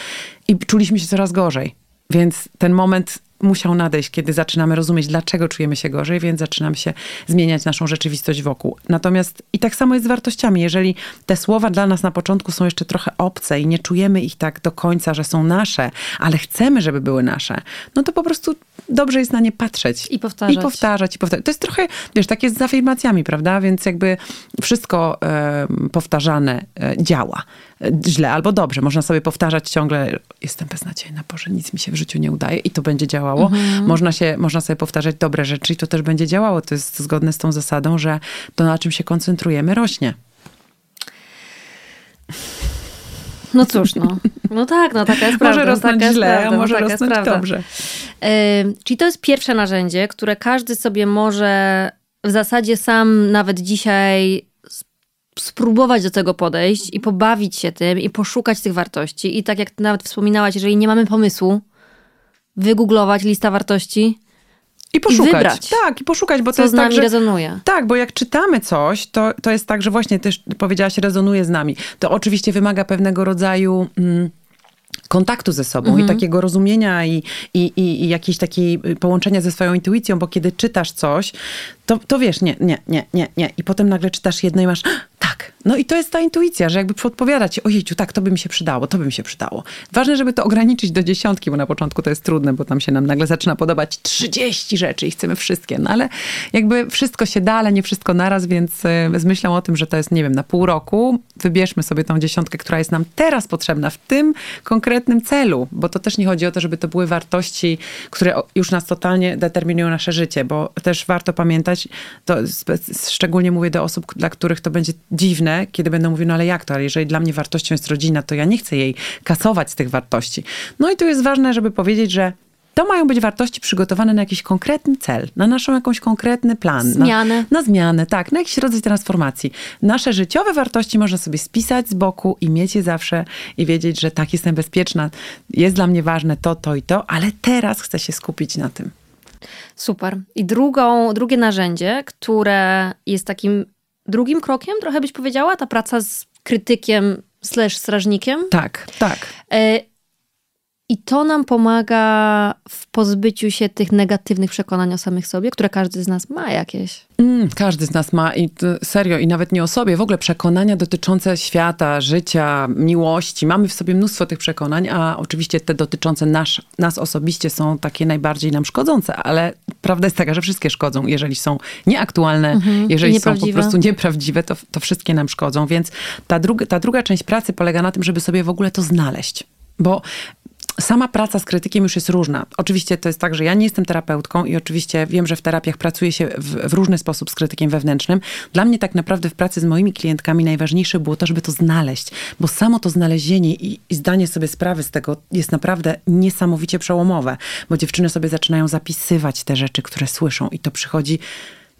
i czuliśmy się coraz gorzej. Więc ten moment musiał nadejść, kiedy zaczynamy rozumieć, dlaczego czujemy się gorzej, więc zaczynamy się zmieniać naszą rzeczywistość wokół. Natomiast i tak samo jest z wartościami. Jeżeli te słowa dla nas na początku są jeszcze trochę obce i nie czujemy ich tak do końca, że są nasze, ale chcemy, żeby były nasze, no to po prostu dobrze jest na nie patrzeć. I powtarzać. I powtarzać, i powtarzać. To jest trochę, wiesz, tak jest z afirmacjami, prawda? Więc jakby wszystko e, powtarzane e, działa źle albo dobrze. Można sobie powtarzać ciągle, jestem beznadziejna, Boże, nic mi się w życiu nie udaje i to będzie działało. Mhm. Można, się, można sobie powtarzać dobre rzeczy i to też będzie działało. To jest zgodne z tą zasadą, że to na czym się koncentrujemy rośnie. No cóż, no. No tak, no taka jest prawda. Może rosnąć taka źle, prawda, a może no, rosnąć dobrze. Yy, czyli to jest pierwsze narzędzie, które każdy sobie może w zasadzie sam nawet dzisiaj spróbować do tego podejść i pobawić się tym i poszukać tych wartości. I tak jak ty nawet wspominałaś, jeżeli nie mamy pomysłu, wygooglować lista wartości. I poszukać. I wybrać, tak, i poszukać, bo co to jest z nami tak, że, rezonuje. Tak, bo jak czytamy coś, to, to jest tak, że właśnie też powiedziałaś, rezonuje z nami. To oczywiście wymaga pewnego rodzaju. Mm, kontaktu ze sobą mhm. i takiego rozumienia i, i, i, i jakiejś takiej połączenia ze swoją intuicją, bo kiedy czytasz coś, to, to wiesz, nie, nie, nie, nie, nie. I potem nagle czytasz jedno i masz, tak. No i to jest ta intuicja, że jakby podpowiada ci, ojejciu, tak, to by mi się przydało, to by mi się przydało. Ważne, żeby to ograniczyć do dziesiątki, bo na początku to jest trudne, bo tam się nam nagle zaczyna podobać 30 rzeczy i chcemy wszystkie. No ale jakby wszystko się da, ale nie wszystko naraz, więc e, z myślą o tym, że to jest, nie wiem, na pół roku, wybierzmy sobie tą dziesiątkę, która jest nam teraz potrzebna w tym konkretnym celu, bo to też nie chodzi o to, żeby to były wartości, które już nas totalnie determinują nasze życie, bo też warto pamiętać, to szczególnie mówię do osób, dla których to będzie dziwne, kiedy będą mówić, no ale jak to, ale jeżeli dla mnie wartością jest rodzina, to ja nie chcę jej kasować z tych wartości. No i tu jest ważne, żeby powiedzieć, że to mają być wartości przygotowane na jakiś konkretny cel, na naszą jakąś konkretny plan. Zmianę. Na, na zmianę, tak, na jakiś rodzaj transformacji. Nasze życiowe wartości można sobie spisać z boku i mieć je zawsze i wiedzieć, że tak, jestem bezpieczna, jest dla mnie ważne to, to i to, ale teraz chcę się skupić na tym. Super. I drugą, drugie narzędzie, które jest takim drugim krokiem, trochę byś powiedziała, ta praca z krytykiem slash strażnikiem. Tak, tak. I to nam pomaga w pozbyciu się tych negatywnych przekonań o samych sobie, które każdy z nas ma jakieś. Mm, każdy z nas ma i serio, i nawet nie o sobie, w ogóle przekonania dotyczące świata, życia, miłości. Mamy w sobie mnóstwo tych przekonań, a oczywiście te dotyczące nas, nas osobiście są takie najbardziej nam szkodzące, ale prawda jest taka, że wszystkie szkodzą. Jeżeli są nieaktualne, mhm, jeżeli są po prostu nieprawdziwe, to, to wszystkie nam szkodzą. Więc ta, druga, ta druga część pracy polega na tym, żeby sobie w ogóle to znaleźć. Bo sama praca z krytykiem już jest różna. Oczywiście to jest tak, że ja nie jestem terapeutką i oczywiście wiem, że w terapiach pracuje się w, w, różny sposób z krytykiem wewnętrznym. Dla mnie tak naprawdę w pracy z moimi klientkami najważniejsze było to, żeby to znaleźć, bo samo to znalezienie i, i zdanie sobie sprawy z tego jest naprawdę niesamowicie przełomowe, bo dziewczyny sobie zaczynają zapisywać te rzeczy, które słyszą i to przychodzi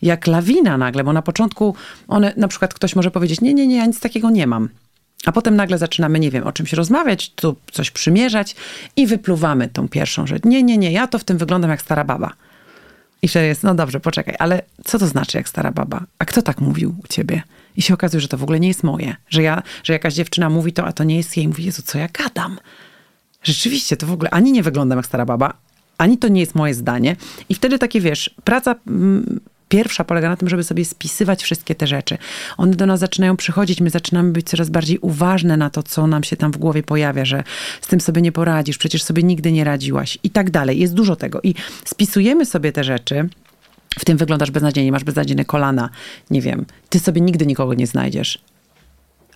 jak lawina nagle, bo na początku one, na przykład ktoś może powiedzieć, nie, nie, nie, ja nic takiego nie mam. A potem nagle zaczynamy, nie wiem, o czymś rozmawiać, tu coś przymierzać i wypluwamy tą pierwszą rzecz. Nie, nie, nie, ja to w tym wyglądam jak stara baba. I wtedy jest, no dobrze, poczekaj, ale co to znaczy jak stara baba? A kto tak mówił u ciebie? I się okazuje, że to w ogóle nie jest moje. Że, ja, że jakaś dziewczyna mówi to, a to nie jest jej. Mówi, Jezu, co ja gadam? rzeczywiście to w ogóle ani nie wyglądam jak stara baba, ani to nie jest moje zdanie. I wtedy takie, wiesz, praca mm, pierwsza polega na tym, żeby sobie spisywać wszystkie te rzeczy. One do nas zaczynają przychodzić, my zaczynamy być coraz bardziej uważne na to, co nam się tam w głowie pojawia, że z tym sobie nie poradzisz, przecież sobie nigdy nie radziłaś i tak dalej. Jest dużo tego. I spisujemy sobie te rzeczy, w tym wyglądasz beznadziejnie, masz beznadziejne kolana, nie wiem, ty sobie nigdy nikogo nie znajdziesz.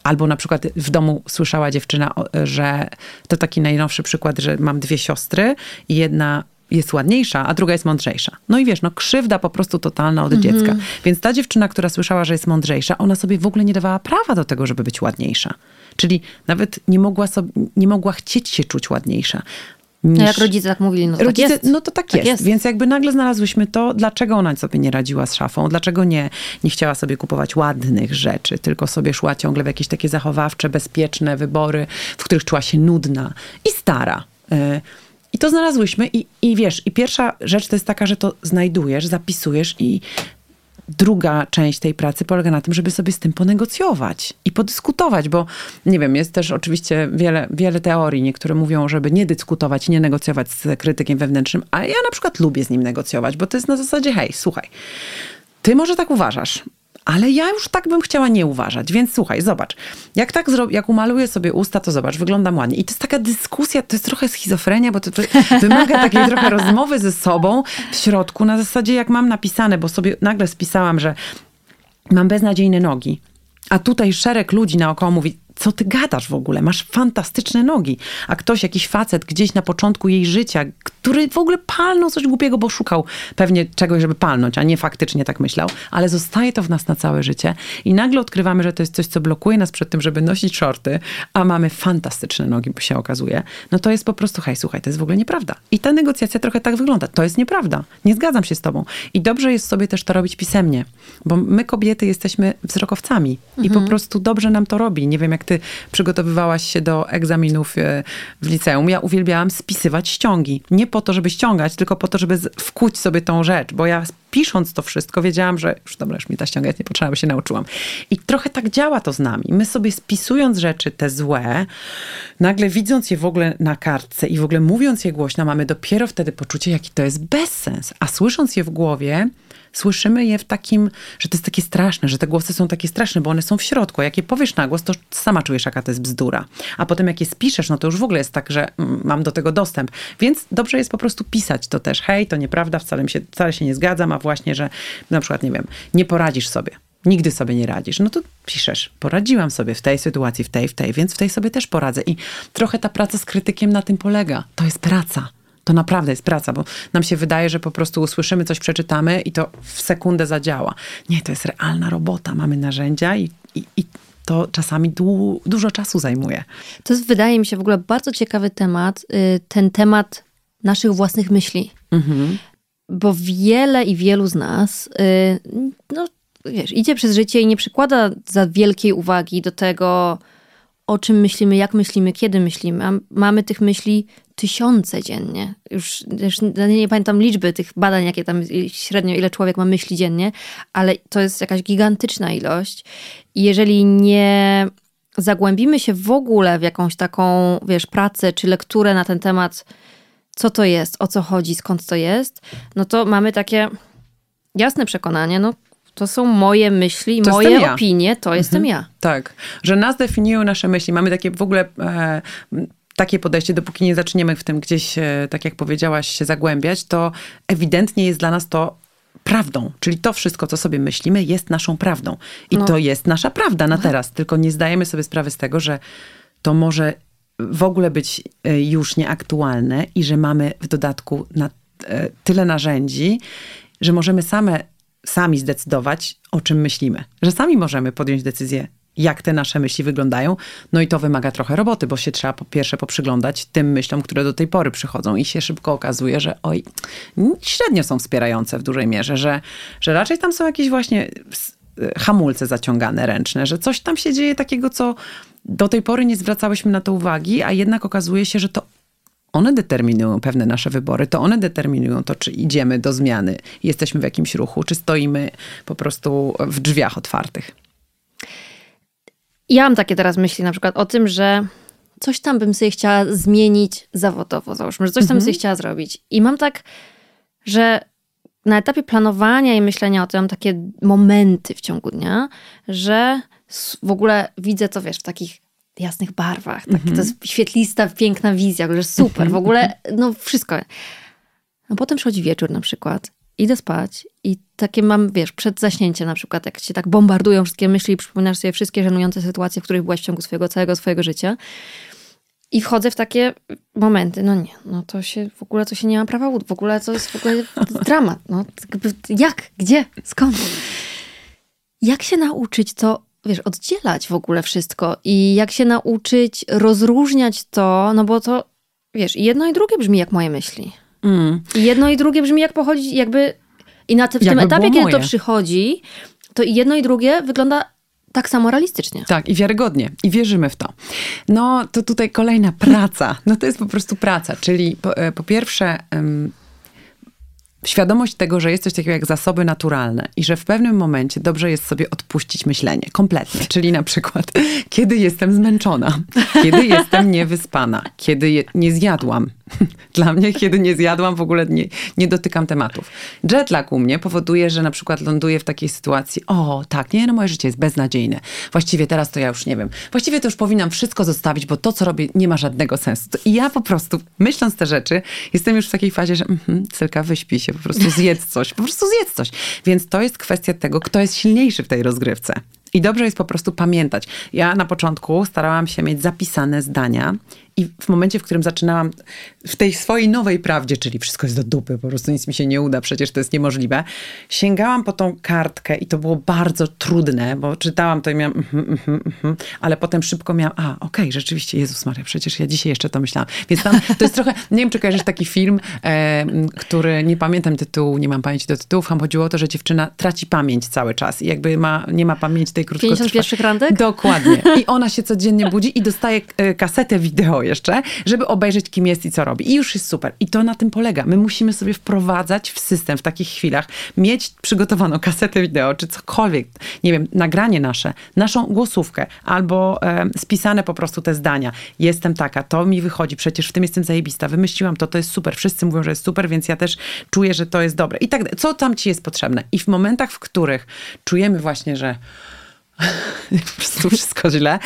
Albo na przykład w domu słyszała dziewczyna, że to taki najnowszy przykład, że mam dwie siostry i jedna jest ładniejsza, a druga jest mądrzejsza. No i wiesz, no krzywda po prostu totalna od mhm. dziecka. Więc ta dziewczyna, która słyszała, że jest mądrzejsza, ona sobie w ogóle nie dawała prawa do tego, żeby być ładniejsza. Czyli nawet nie mogła, sobie, nie mogła chcieć się czuć ładniejsza. Niż... No jak rodzice tak mówili, no to rodzice, tak jest. No to tak, tak jest. jest. Więc jakby nagle znalazłyśmy to, dlaczego ona sobie nie radziła z szafą, dlaczego nie, nie chciała sobie kupować ładnych rzeczy, tylko sobie szła ciągle w jakieś takie zachowawcze, bezpieczne wybory, w których czuła się nudna i stara. I to znalazłyśmy i, i wiesz, i pierwsza rzecz to jest taka, że to znajdujesz, zapisujesz i druga część tej pracy polega na tym, żeby sobie z tym ponegocjować i podyskutować, bo nie wiem, jest też oczywiście wiele, wiele teorii. Niektóre mówią, żeby nie dyskutować, nie negocjować z krytykiem wewnętrznym, a ja na przykład lubię z nim negocjować, bo to jest na zasadzie, hej, słuchaj, ty może tak uważasz, ale ja już tak bym chciała nie uważać. Więc słuchaj, zobacz. Jak tak jak umaluję sobie usta, to zobacz, wyglądam ładnie. I to jest taka dyskusja, to jest trochę schizofrenia, bo to wymaga takiej trochę rozmowy ze sobą w środku, na zasadzie jak mam napisane, bo sobie nagle spisałam, że mam beznadziejne nogi. A tutaj szereg ludzi naokoło mówi, co ty gadasz w ogóle? Masz fantastyczne nogi. A ktoś, jakiś facet gdzieś na początku jej życia, który w ogóle palnął coś głupiego, bo szukał pewnie czegoś, żeby palnąć, a nie faktycznie tak myślał, ale zostaje to w nas na całe życie i nagle odkrywamy, że to jest coś, co blokuje nas przed tym, żeby nosić shorty, a mamy fantastyczne nogi, się okazuje, no to jest po prostu, hej, słuchaj, to jest w ogóle nieprawda. I ta negocjacja trochę tak wygląda. To jest nieprawda. Nie zgadzam się z tobą. I dobrze jest sobie też to robić pisemnie, bo my kobiety jesteśmy wzrokowcami mhm. i po mhm. prostu dobrze nam to robi. Nie wiem, jak ty przygotowywałaś się do egzaminów e, w liceum. Ja uwielbiałam spisywać ściągi. Nie po to, żeby ściągać, tylko po to, żeby wkuć sobie tą rzecz, bo ja pisząc to wszystko wiedziałam, że już dobra, już mi ta ściąga jest niepotrzebna, bo się nauczyłam. I trochę tak działa to z nami. My sobie spisując rzeczy te złe, nagle widząc je w ogóle na kartce i w ogóle mówiąc je głośno, mamy dopiero wtedy poczucie, jaki to jest bezsens. A słysząc je w głowie, słyszymy je w takim, że to jest takie straszne, że te głosy są takie straszne, bo one są w środku. A jak je powiesz na głos, to sama czujesz, jaka to jest bzdura. A potem jak je spiszesz, no to już w ogóle jest tak, że mam do tego dostęp. Więc dobrze jest po prostu pisać to też. Hej, to nieprawda, wcale, się, wcale się nie zgadzam, a właśnie, że na przykład, nie wiem, nie poradzisz sobie. Nigdy sobie nie radzisz. No to piszesz, poradziłam sobie w tej sytuacji, w tej, w tej, więc w tej sobie też poradzę. I trochę ta praca z krytykiem na tym polega. To jest praca to naprawdę jest praca, bo nam się wydaje, że po prostu usłyszymy coś, przeczytamy i to w sekundę zadziała. Nie, to jest realna robota. Mamy narzędzia i, i, i to czasami du dużo czasu zajmuje. To jest, wydaje mi się, w ogóle bardzo ciekawy temat. Y, ten temat naszych własnych myśli. Mhm. Bo wiele i wielu z nas, y, no wiesz, idzie przez życie i nie przykłada za wielkiej uwagi do tego, o czym myślimy, jak myślimy, kiedy myślimy. Mamy tych myśli tysiące dziennie. Już, już nie pamiętam liczby tych badań, jakie tam średnio, ile człowiek ma myśli dziennie, ale to jest jakaś gigantyczna ilość. I jeżeli nie zagłębimy się w ogóle w jakąś taką, wiesz, pracę czy lekturę na ten temat, co to jest, o co chodzi, skąd to jest, no to mamy takie jasne przekonanie, no to są moje myśli, to moje ja. opinie, to mhm. jestem ja. Tak, że nas definiują nasze myśli. Mamy takie w ogóle e, takie podejście, dopóki nie zaczniemy w tym gdzieś, e, tak jak powiedziałaś, się zagłębiać, to ewidentnie jest dla nas to prawdą. Czyli to wszystko, co sobie myślimy, jest naszą prawdą. I no. to jest nasza prawda na teraz. Tylko nie zdajemy sobie sprawy z tego, że to może w ogóle być e, już nieaktualne i że mamy w dodatku na e, tyle narzędzi, że możemy same, sami zdecydować, o czym myślimy. Że sami możemy podjąć decyzję, jak te nasze myśli wyglądają. No i to wymaga trochę roboty, bo się trzeba po pierwsze poprzyglądać tym myślom, które do tej pory przychodzą i się szybko okazuje, że oj, średnio są wspierające w dużej mierze, że, że raczej tam są jakieś właśnie hamulce zaciągane ręczne, że coś tam się dzieje takiego, co do tej pory nie zwracałyśmy na to uwagi, a jednak okazuje się, że to one determinują pewne nasze wybory, to one determinują to, czy idziemy do zmiany, jesteśmy w jakimś ruchu, czy stoimy po prostu w drzwiach otwartych ja mam takie teraz myśli na przykład o tym, że coś tam bym sobie chciała zmienić zawodowo, załóżmy, że coś tam bym Mhm. sobie chciała zrobić. I mam tak, że na etapie planowania i myślenia o tym mam takie momenty w ciągu dnia, że w ogóle widzę to, wiesz, w takich jasnych barwach. Takie, To jest świetlista, piękna wizja, że super, w ogóle, no wszystko. A potem przychodzi wieczór na przykład, idę spać i takie mam, wiesz, przed zaśnięciem na przykład, jak cię tak bombardują wszystkie myśli i przypominasz sobie wszystkie żenujące sytuacje, w których byłaś w ciągu swojego całego swojego życia. I wchodzę w takie momenty, no nie, no to się w ogóle to się nie ma prawa w ogóle to jest w ogóle dramat. No, jak, gdzie, skąd? Jak się nauczyć to, wiesz, oddzielać w ogóle wszystko i jak się nauczyć rozróżniać to, no bo to, wiesz, jedno i drugie brzmi jak moje myśli. Mm. I jedno i drugie brzmi jak pochodzi, jakby i na w tym etapie, kiedy to przychodzi, to i jedno i drugie wygląda tak samo realistycznie. Tak, i wiarygodnie. I wierzymy w to. No, to tutaj kolejna praca. No to jest po prostu praca. Czyli po, e, po pierwsze... Świadomość tego, że jest coś takiego jak zasoby naturalne i że w pewnym momencie dobrze jest sobie odpuścić myślenie kompletnie. Czyli na przykład, kiedy jestem zmęczona, kiedy jestem niewyspana, kiedy je, nie zjadłam. Dla mnie, kiedy nie zjadłam, w ogóle nie, nie dotykam tematów. Jetlag u mnie powoduje, że na przykład ląduję w takiej sytuacji, o tak, nie, no moje życie jest beznadziejne. Właściwie teraz to ja już nie wiem. Właściwie to już powinnam wszystko zostawić, bo to, co robię, nie ma żadnego sensu. I ja po prostu, myśląc te rzeczy, jestem już w takiej fazie, że mhm, Cylka, wyśpij się, po prostu zjedz coś, po prostu zjedz coś. Więc to jest kwestia tego, kto jest silniejszy w tej rozgrywce. I dobrze jest po prostu pamiętać. Ja na początku starałam się mieć zapisane zdania i w momencie, w którym zaczynałam w tej swojej nowej prawdzie, czyli wszystko jest do dupy, po prostu nic mi się nie uda, przecież to jest niemożliwe, sięgałam po tą kartkę i to było bardzo trudne, bo czytałam to i miałam, mhm, mhm, mhm, ale potem szybko miałam, a okej, rzeczywiście, Jezus Maria, przecież ja dzisiaj jeszcze to myślałam. Więc tam to jest trochę, nie wiem, czy kojarzysz taki film, e, który, nie pamiętam tytułu, nie mam pamięci do tytułów, tam chodziło o to, że dziewczyna traci pamięć cały czas i jakby ma, nie ma pamięci tej krótkotrwa- 51 randek? Dokładnie. I ona się codziennie budzi i dostaje e, kasetę wideo jeszcze, żeby obejrzeć, kim jest i co robi. I już jest super. I to na tym polega. My musimy sobie wprowadzać w system w takich chwilach, mieć przygotowaną kasetę wideo, czy cokolwiek, nie wiem, nagranie nasze, naszą głosówkę, albo e, spisane po prostu te zdania. Jestem taka, to mi wychodzi, przecież w tym jestem zajebista, wymyśliłam to, to jest super. Wszyscy mówią, że jest super, więc ja też czuję, że to jest dobre. I tak, co tam ci jest potrzebne? I w momentach, w których czujemy właśnie, że po prostu wszystko źle.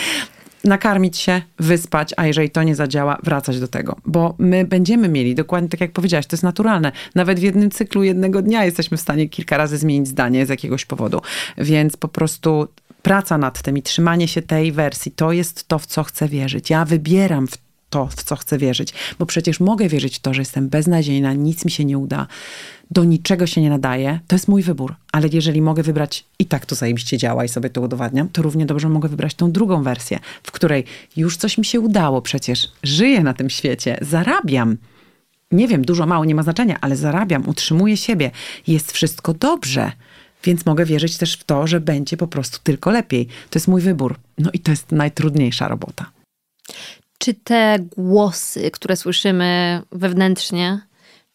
Nakarmić się, wyspać, a jeżeli to nie zadziała, wracać do tego. Bo my będziemy mieli, dokładnie tak jak powiedziałaś, to jest naturalne. Nawet w jednym cyklu jednego dnia jesteśmy w stanie kilka razy zmienić zdanie z jakiegoś powodu. Więc po prostu praca nad tym i trzymanie się tej wersji, to jest to, w co chcę wierzyć. Ja wybieram w to, w co chcę wierzyć. Bo przecież mogę wierzyć w to, że jestem beznadziejna, nic mi się nie uda, do niczego się nie nadaje. To jest mój wybór. Ale jeżeli mogę wybrać i tak to zajebiście działa i sobie to udowadniam, to równie dobrze mogę wybrać tą drugą wersję, w której już coś mi się udało przecież. Żyję na tym świecie, zarabiam. Nie wiem, dużo, mało, nie ma znaczenia, ale zarabiam, utrzymuję siebie. Jest wszystko dobrze. Więc mogę wierzyć też w to, że będzie po prostu tylko lepiej. To jest mój wybór. No i to jest najtrudniejsza robota. Czy te głosy, które słyszymy wewnętrznie,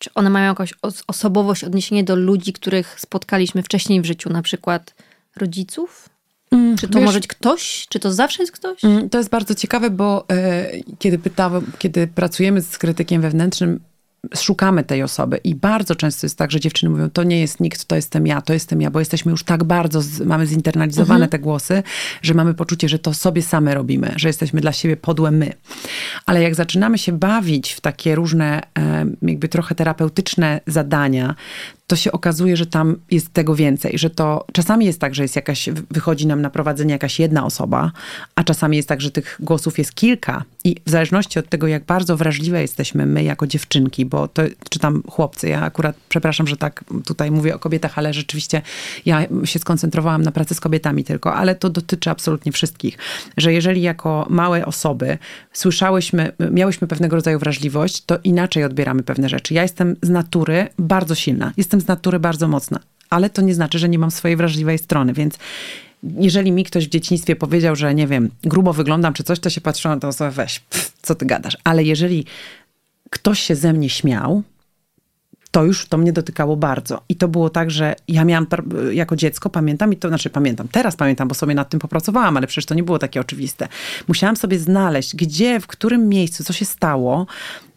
czy one mają jakąś os- osobowość, odniesienie do ludzi, których spotkaliśmy wcześniej w życiu, na przykład rodziców? Czy to wiesz- może być ktoś? Czy to zawsze jest ktoś? Mm, To jest bardzo ciekawe, bo e, kiedy pytałem, kiedy pracujemy z krytykiem wewnętrznym, szukamy tej osoby i bardzo często jest tak, że dziewczyny mówią, to nie jest nikt, to jestem ja, to jestem ja, bo jesteśmy już tak bardzo, z, mamy zinternalizowane te głosy, że mamy poczucie, że to sobie same robimy, że jesteśmy dla siebie podłe my. Ale jak zaczynamy się bawić w takie różne, jakby trochę terapeutyczne zadania, to się okazuje, że tam jest tego więcej, że to czasami jest tak, że jest jakaś, wychodzi nam na prowadzenie jakaś jedna osoba, a czasami jest tak, że tych głosów jest kilka i w zależności od tego, jak bardzo wrażliwe jesteśmy my jako dziewczynki, bo to, czy tam chłopcy, ja akurat, przepraszam, że tak tutaj mówię o kobietach, ale rzeczywiście ja się skoncentrowałam na pracy z kobietami tylko, ale to dotyczy absolutnie wszystkich, że jeżeli jako małe osoby słyszałyśmy, miałyśmy pewnego rodzaju wrażliwość, to inaczej odbieramy pewne rzeczy. Ja jestem z natury bardzo silna, jestem z natury bardzo mocna, ale to nie znaczy, że nie mam swojej wrażliwej strony, więc jeżeli mi ktoś w dzieciństwie powiedział, że nie wiem, grubo wyglądam czy coś, to się patrzyłam na tę osobę, weź, pff, co ty gadasz. Ale jeżeli ktoś się ze mnie śmiał, to już to mnie dotykało bardzo. I to było tak, że ja miałam jako dziecko, pamiętam, i to znaczy pamiętam, teraz pamiętam, bo sobie nad tym popracowałam, ale przecież to nie było takie oczywiste. Musiałam sobie znaleźć, gdzie, w którym miejscu, co się stało,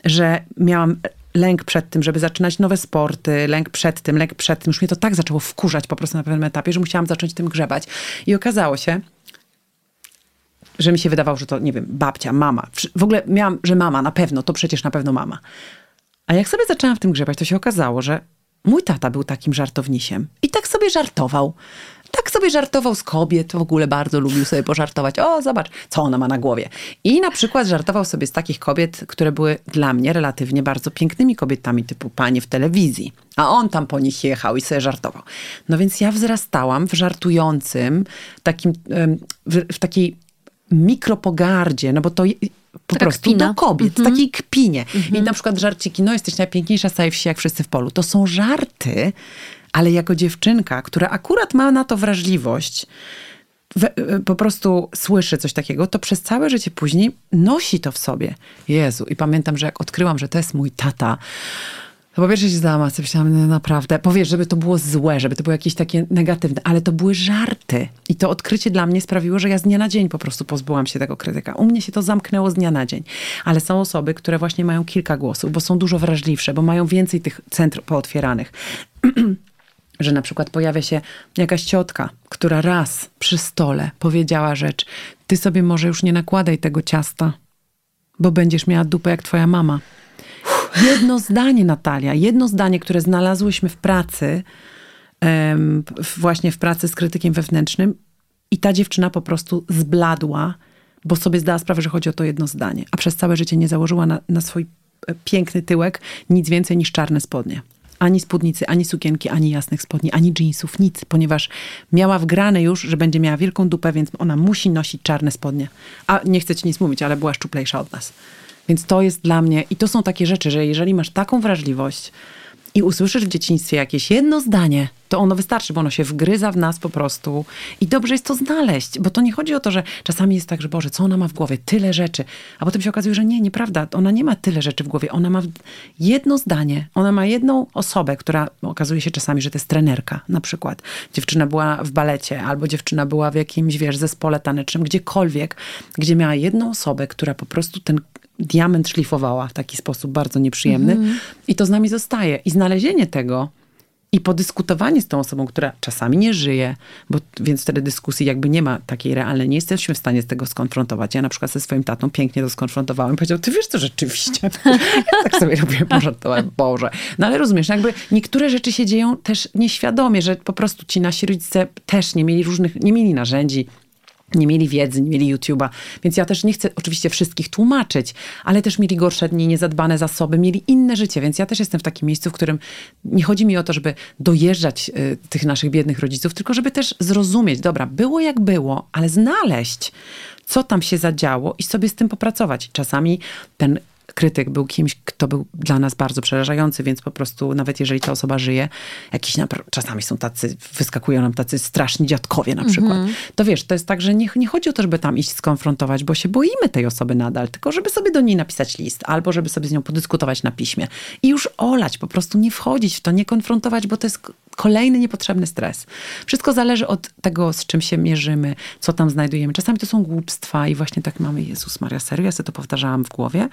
że miałam lęk przed tym, żeby zaczynać nowe sporty, lęk przed tym, lęk przed tym. Już mnie to tak zaczęło wkurzać po prostu na pewnym etapie, że musiałam zacząć tym grzebać. I okazało się, że mi się wydawało, że to, nie wiem, babcia, mama. W ogóle miałam, że mama, na pewno, to przecież na pewno mama. A jak sobie zaczęłam w tym grzebać, to się okazało, że mój tata był takim żartownisiem. I tak sobie żartował. Tak sobie żartował z kobiet, w ogóle bardzo lubił sobie pożartować. O, zobacz, co ona ma na głowie. I na przykład żartował sobie z takich kobiet, które były dla mnie relatywnie bardzo pięknymi kobietami, typu panie w telewizji. A on tam po nich jechał i sobie żartował. No więc ja wzrastałam w żartującym, takim, w, w takiej mikropogardzie, no bo to po prostu kpina. do kobiet, mhm. takiej kpinie. Mhm. I na przykład żarciki, no jesteś najpiękniejsza z całej wsi, jak wszyscy w polu. To są żarty, ale jako dziewczynka, która akurat ma na to wrażliwość, e, po prostu słyszy coś takiego, to przez całe życie później nosi to w sobie. Jezu. I pamiętam, że jak odkryłam, że to jest mój tata, to po pierwsze się zdałam, sobie myślałam, no naprawdę, powiesz, żeby to było złe, żeby to było jakieś takie negatywne, ale to były żarty. I to odkrycie dla mnie sprawiło, że ja z dnia na dzień po prostu pozbyłam się tego krytyka. U mnie się to zamknęło z dnia na dzień. Ale są osoby, które właśnie mają kilka głosów, bo są dużo wrażliwsze, bo mają więcej tych centrów pootwieranych. że na przykład pojawia się jakaś ciotka, która raz przy stole powiedziała rzecz: Ty sobie może już nie nakładaj tego ciasta, bo będziesz miała dupę jak twoja mama. Jedno zdanie, Natalia, jedno zdanie, które znalazłyśmy w pracy, właśnie w pracy z krytykiem wewnętrznym, i ta dziewczyna po prostu zbladła, bo sobie zdała sprawę, że chodzi o to jedno zdanie, a przez całe życie nie założyła na, na swój e, piękny tyłek nic więcej niż czarne spodnie ani spódnicy, ani sukienki, ani jasnych spodni, ani jeansów, nic, ponieważ miała wgrane już, że będzie miała wielką dupę, więc ona musi nosić czarne spodnie. A nie chcę ci nic mówić, ale była szczuplejsza od nas. Więc to jest dla mnie, i to są takie rzeczy, że jeżeli masz taką wrażliwość i usłyszysz w dzieciństwie jakieś jedno zdanie, to ono wystarczy, bo ono się wgryza w nas po prostu i dobrze jest to znaleźć, bo to nie chodzi o to, że czasami jest tak, że Boże, co ona ma w głowie? Tyle rzeczy. A potem się okazuje, że nie, nieprawda. Ona nie ma tyle rzeczy w głowie. Ona ma jedno zdanie. Ona ma jedną osobę, która okazuje się czasami, że to jest trenerka na przykład. Dziewczyna była w balecie albo dziewczyna była w jakimś, wiesz, zespole tanecznym, gdziekolwiek, gdzie miała jedną osobę, która po prostu ten diament szlifowała w taki sposób bardzo nieprzyjemny. Mm. I to z nami zostaje. I znalezienie tego i podyskutowanie z tą osobą, która czasami nie żyje, bo więc wtedy dyskusji jakby nie ma takiej realnej, nie jesteśmy w stanie z tego skonfrontować. Ja na przykład ze swoim tatą pięknie to skonfrontowałem. Powiedział, ty wiesz co, rzeczywiście. ja tak sobie robię, pożartowałem, Boże. No ale rozumiesz, jakby niektóre rzeczy się dzieją też nieświadomie, że po prostu ci nasi rodzice też nie mieli różnych, nie mieli narzędzi, nie mieli wiedzy, nie mieli YouTube'a, więc ja też nie chcę oczywiście wszystkich tłumaczyć, ale też mieli gorsze dni, niezadbane zasoby, mieli inne życie, więc ja też jestem w takim miejscu, w którym nie chodzi mi o to, żeby dojeżdżać y, tych naszych biednych rodziców, tylko żeby też zrozumieć, dobra, było jak było, ale znaleźć, co tam się zadziało i sobie z tym popracować. Czasami ten krytyk był kimś, kto był dla nas bardzo przerażający, więc po prostu nawet jeżeli ta osoba żyje, jakiś czasami są tacy, wyskakują nam tacy straszni dziadkowie na przykład, mm -hmm. to wiesz, to jest tak, że nie, nie chodzi o to, żeby tam iść skonfrontować, bo się boimy tej osoby nadal, tylko żeby sobie do niej napisać list, albo żeby sobie z nią podyskutować na piśmie i już olać, po prostu nie wchodzić w to, nie konfrontować, bo to jest kolejny niepotrzebny stres. Wszystko zależy od tego, z czym się mierzymy, co tam znajdujemy. Czasami to są głupstwa i właśnie tak mamy, Jezus Maria, serio, ja sobie to powtarzałam w głowie,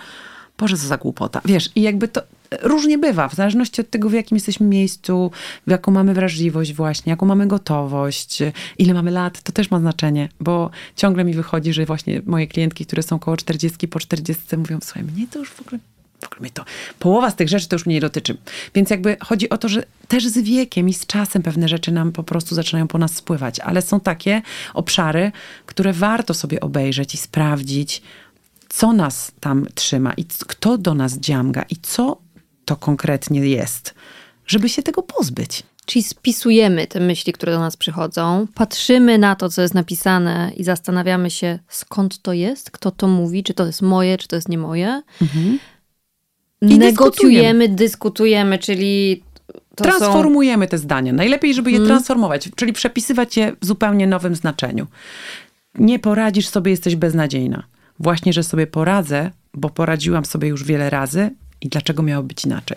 Boże, co za głupota. Wiesz, i jakby to różnie bywa, w zależności od tego, w jakim jesteśmy miejscu, w jaką mamy wrażliwość właśnie, jaką mamy gotowość, ile mamy lat, to też ma znaczenie, bo ciągle mi wychodzi, że właśnie moje klientki, które są koło 40, po 40 mówią, słuchaj, mnie to już w ogóle w ogóle mnie to, połowa z tych rzeczy to już mnie nie dotyczy. Więc jakby chodzi o to, że też z wiekiem i z czasem pewne rzeczy nam po prostu zaczynają po nas spływać, ale są takie obszary, które warto sobie obejrzeć i sprawdzić, co nas tam trzyma i kto do nas dziamga i co to konkretnie jest, żeby się tego pozbyć. Czyli spisujemy te myśli, które do nas przychodzą, patrzymy na to, co jest napisane i zastanawiamy się, skąd to jest, kto to mówi, czy to jest moje, czy to jest nie moje. Mhm. I Negocjujemy, dyskutujemy. dyskutujemy, czyli transformujemy są... te zdania. Najlepiej, żeby je hmm. transformować, czyli przepisywać je w zupełnie nowym znaczeniu. Nie poradzisz sobie, jesteś beznadziejna właśnie, że sobie poradzę, bo poradziłam sobie już wiele razy i dlaczego miało być inaczej.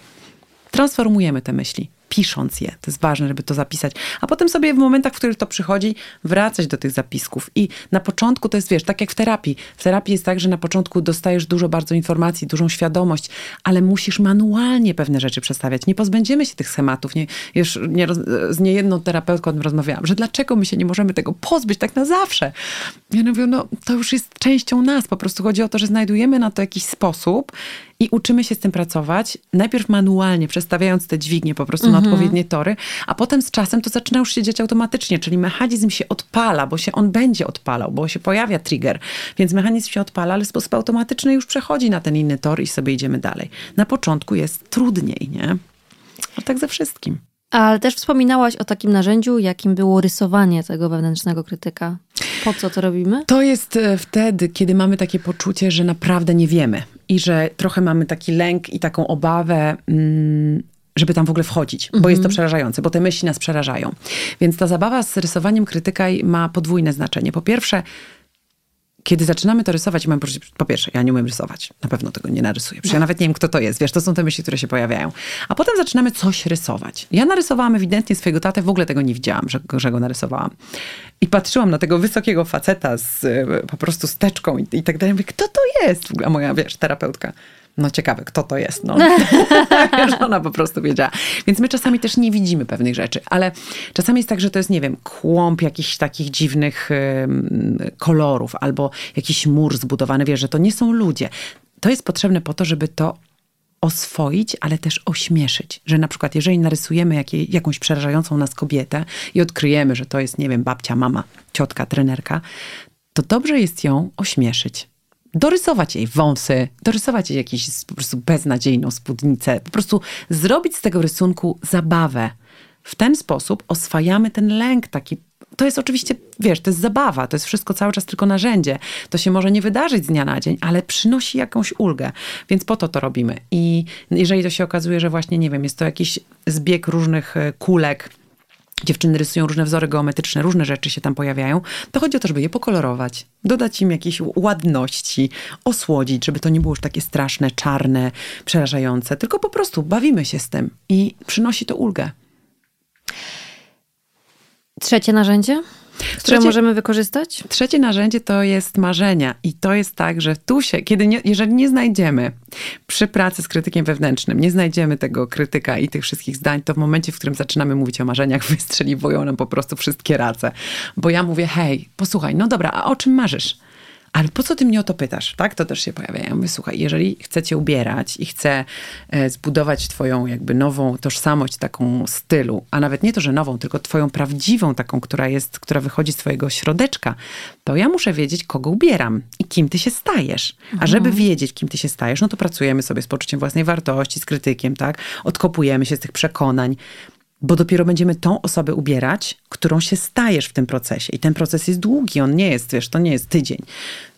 transformujemy te myśli pisząc je. To jest ważne, żeby to zapisać. A potem sobie w momentach, w których to przychodzi, wracać do tych zapisków. I na początku to jest, wiesz, tak jak w terapii. W terapii jest tak, że na początku dostajesz dużo bardzo informacji, dużą świadomość, ale musisz manualnie pewne rzeczy przestawiać. Nie pozbędziemy się tych schematów. Nie, już nie, z niejedną terapeutką o tym rozmawiałam, że dlaczego my się nie możemy tego pozbyć tak na zawsze. Ja mówię, no to już jest częścią nas. Po prostu chodzi o to, że znajdujemy na to jakiś sposób i uczymy się z tym pracować, najpierw manualnie, przestawiając te dźwignie po prostu mhm. na odpowiednie tory, a potem z czasem to zaczyna już się dziać automatycznie, czyli mechanizm się odpala, bo się on będzie odpalał, bo się pojawia trigger, więc mechanizm się odpala, ale w sposób automatyczny już przechodzi na ten inny tor i sobie idziemy dalej. Na początku jest trudniej, nie? A tak ze wszystkim. Ale też wspominałaś o takim narzędziu, jakim było rysowanie tego wewnętrznego krytyka. Po co to robimy? To jest e, wtedy, kiedy mamy takie poczucie, że naprawdę nie wiemy i że trochę mamy taki lęk i taką obawę, mm, żeby tam w ogóle wchodzić, bo jest to mhm. przerażające, bo te myśli nas przerażają. Więc ta zabawa z rysowaniem krytyka ma podwójne znaczenie. Po pierwsze, kiedy zaczynamy to rysować, mam poczucie, po pierwsze, ja nie umiem rysować. Na pewno tego nie narysuję. Przecież ja nawet nie wiem, kto to jest. Wiesz, to są te myśli, które się pojawiają. A potem zaczynamy coś rysować. Ja narysowałam ewidentnie swojego tatę, w ogóle tego nie widziałam, że, że go narysowałam. I patrzyłam na tego wysokiego faceta z po prostu steczką i, i tak dalej. Mówię, kto to jest? A moja, wiesz, terapeutka no ciekawe, kto to jest. No. ona po prostu wiedziała. Więc my czasami też nie widzimy pewnych rzeczy, ale czasami jest tak, że to jest, nie wiem, kłąb jakichś takich dziwnych kolorów albo jakiś mur zbudowany. Wiesz, że to nie są ludzie. To jest potrzebne po to, żeby to oswoić, ale też ośmieszyć. Że na przykład, jeżeli narysujemy jakiej, jakąś przerażającą nas kobietę i odkryjemy, że to jest, nie wiem, babcia, mama, ciotka, trenerka, to dobrze jest ją ośmieszyć dorysować jej wąsy, dorysować jej jakąś po prostu beznadziejną spódnicę, po prostu zrobić z tego rysunku zabawę. W ten sposób oswajamy ten lęk taki to jest oczywiście, wiesz, to jest zabawa, to jest wszystko cały czas tylko narzędzie. To się może nie wydarzyć z dnia na dzień, ale przynosi jakąś ulgę, więc po to to robimy. I jeżeli to się okazuje, że właśnie, nie wiem, jest to jakiś zbieg różnych e, kulek, dziewczyny rysują różne wzory geometryczne, różne rzeczy się tam pojawiają, to chodzi o to, żeby je pokolorować, dodać im jakiejś ładności, osłodzić, żeby to nie było już takie straszne, czarne, przerażające, tylko po prostu bawimy się z tym i przynosi to ulgę. Trzecie narzędzie? Które trzecie, możemy wykorzystać? Trzecie narzędzie to jest marzenia. I to jest tak, że tu się, kiedy nie, jeżeli nie znajdziemy przy pracy z krytykiem wewnętrznym, nie znajdziemy tego krytyka i tych wszystkich zdań, to w momencie, w którym zaczynamy mówić o marzeniach, wystrzeliwują nam po prostu wszystkie race. Bo ja mówię, hej, posłuchaj, no dobra, a o czym marzysz? Ale po co ty mnie o to pytasz? Tak, to też się pojawia. Ja mówię, słuchaj, jeżeli chcę cię ubierać i chcę e, zbudować twoją jakby nową tożsamość, taką stylu, a nawet nie to, że nową, tylko twoją prawdziwą, taką, która jest, która wychodzi z twojego środeczka, to ja muszę wiedzieć, kogo ubieram i kim ty się stajesz. A mhm. żeby wiedzieć, kim ty się stajesz, no to pracujemy sobie z poczuciem własnej wartości, z krytykiem, tak? Odkopujemy się z tych przekonań bo dopiero będziemy tą osobę ubierać, którą się stajesz w tym procesie. I ten proces jest długi, on nie jest, wiesz, to nie jest tydzień.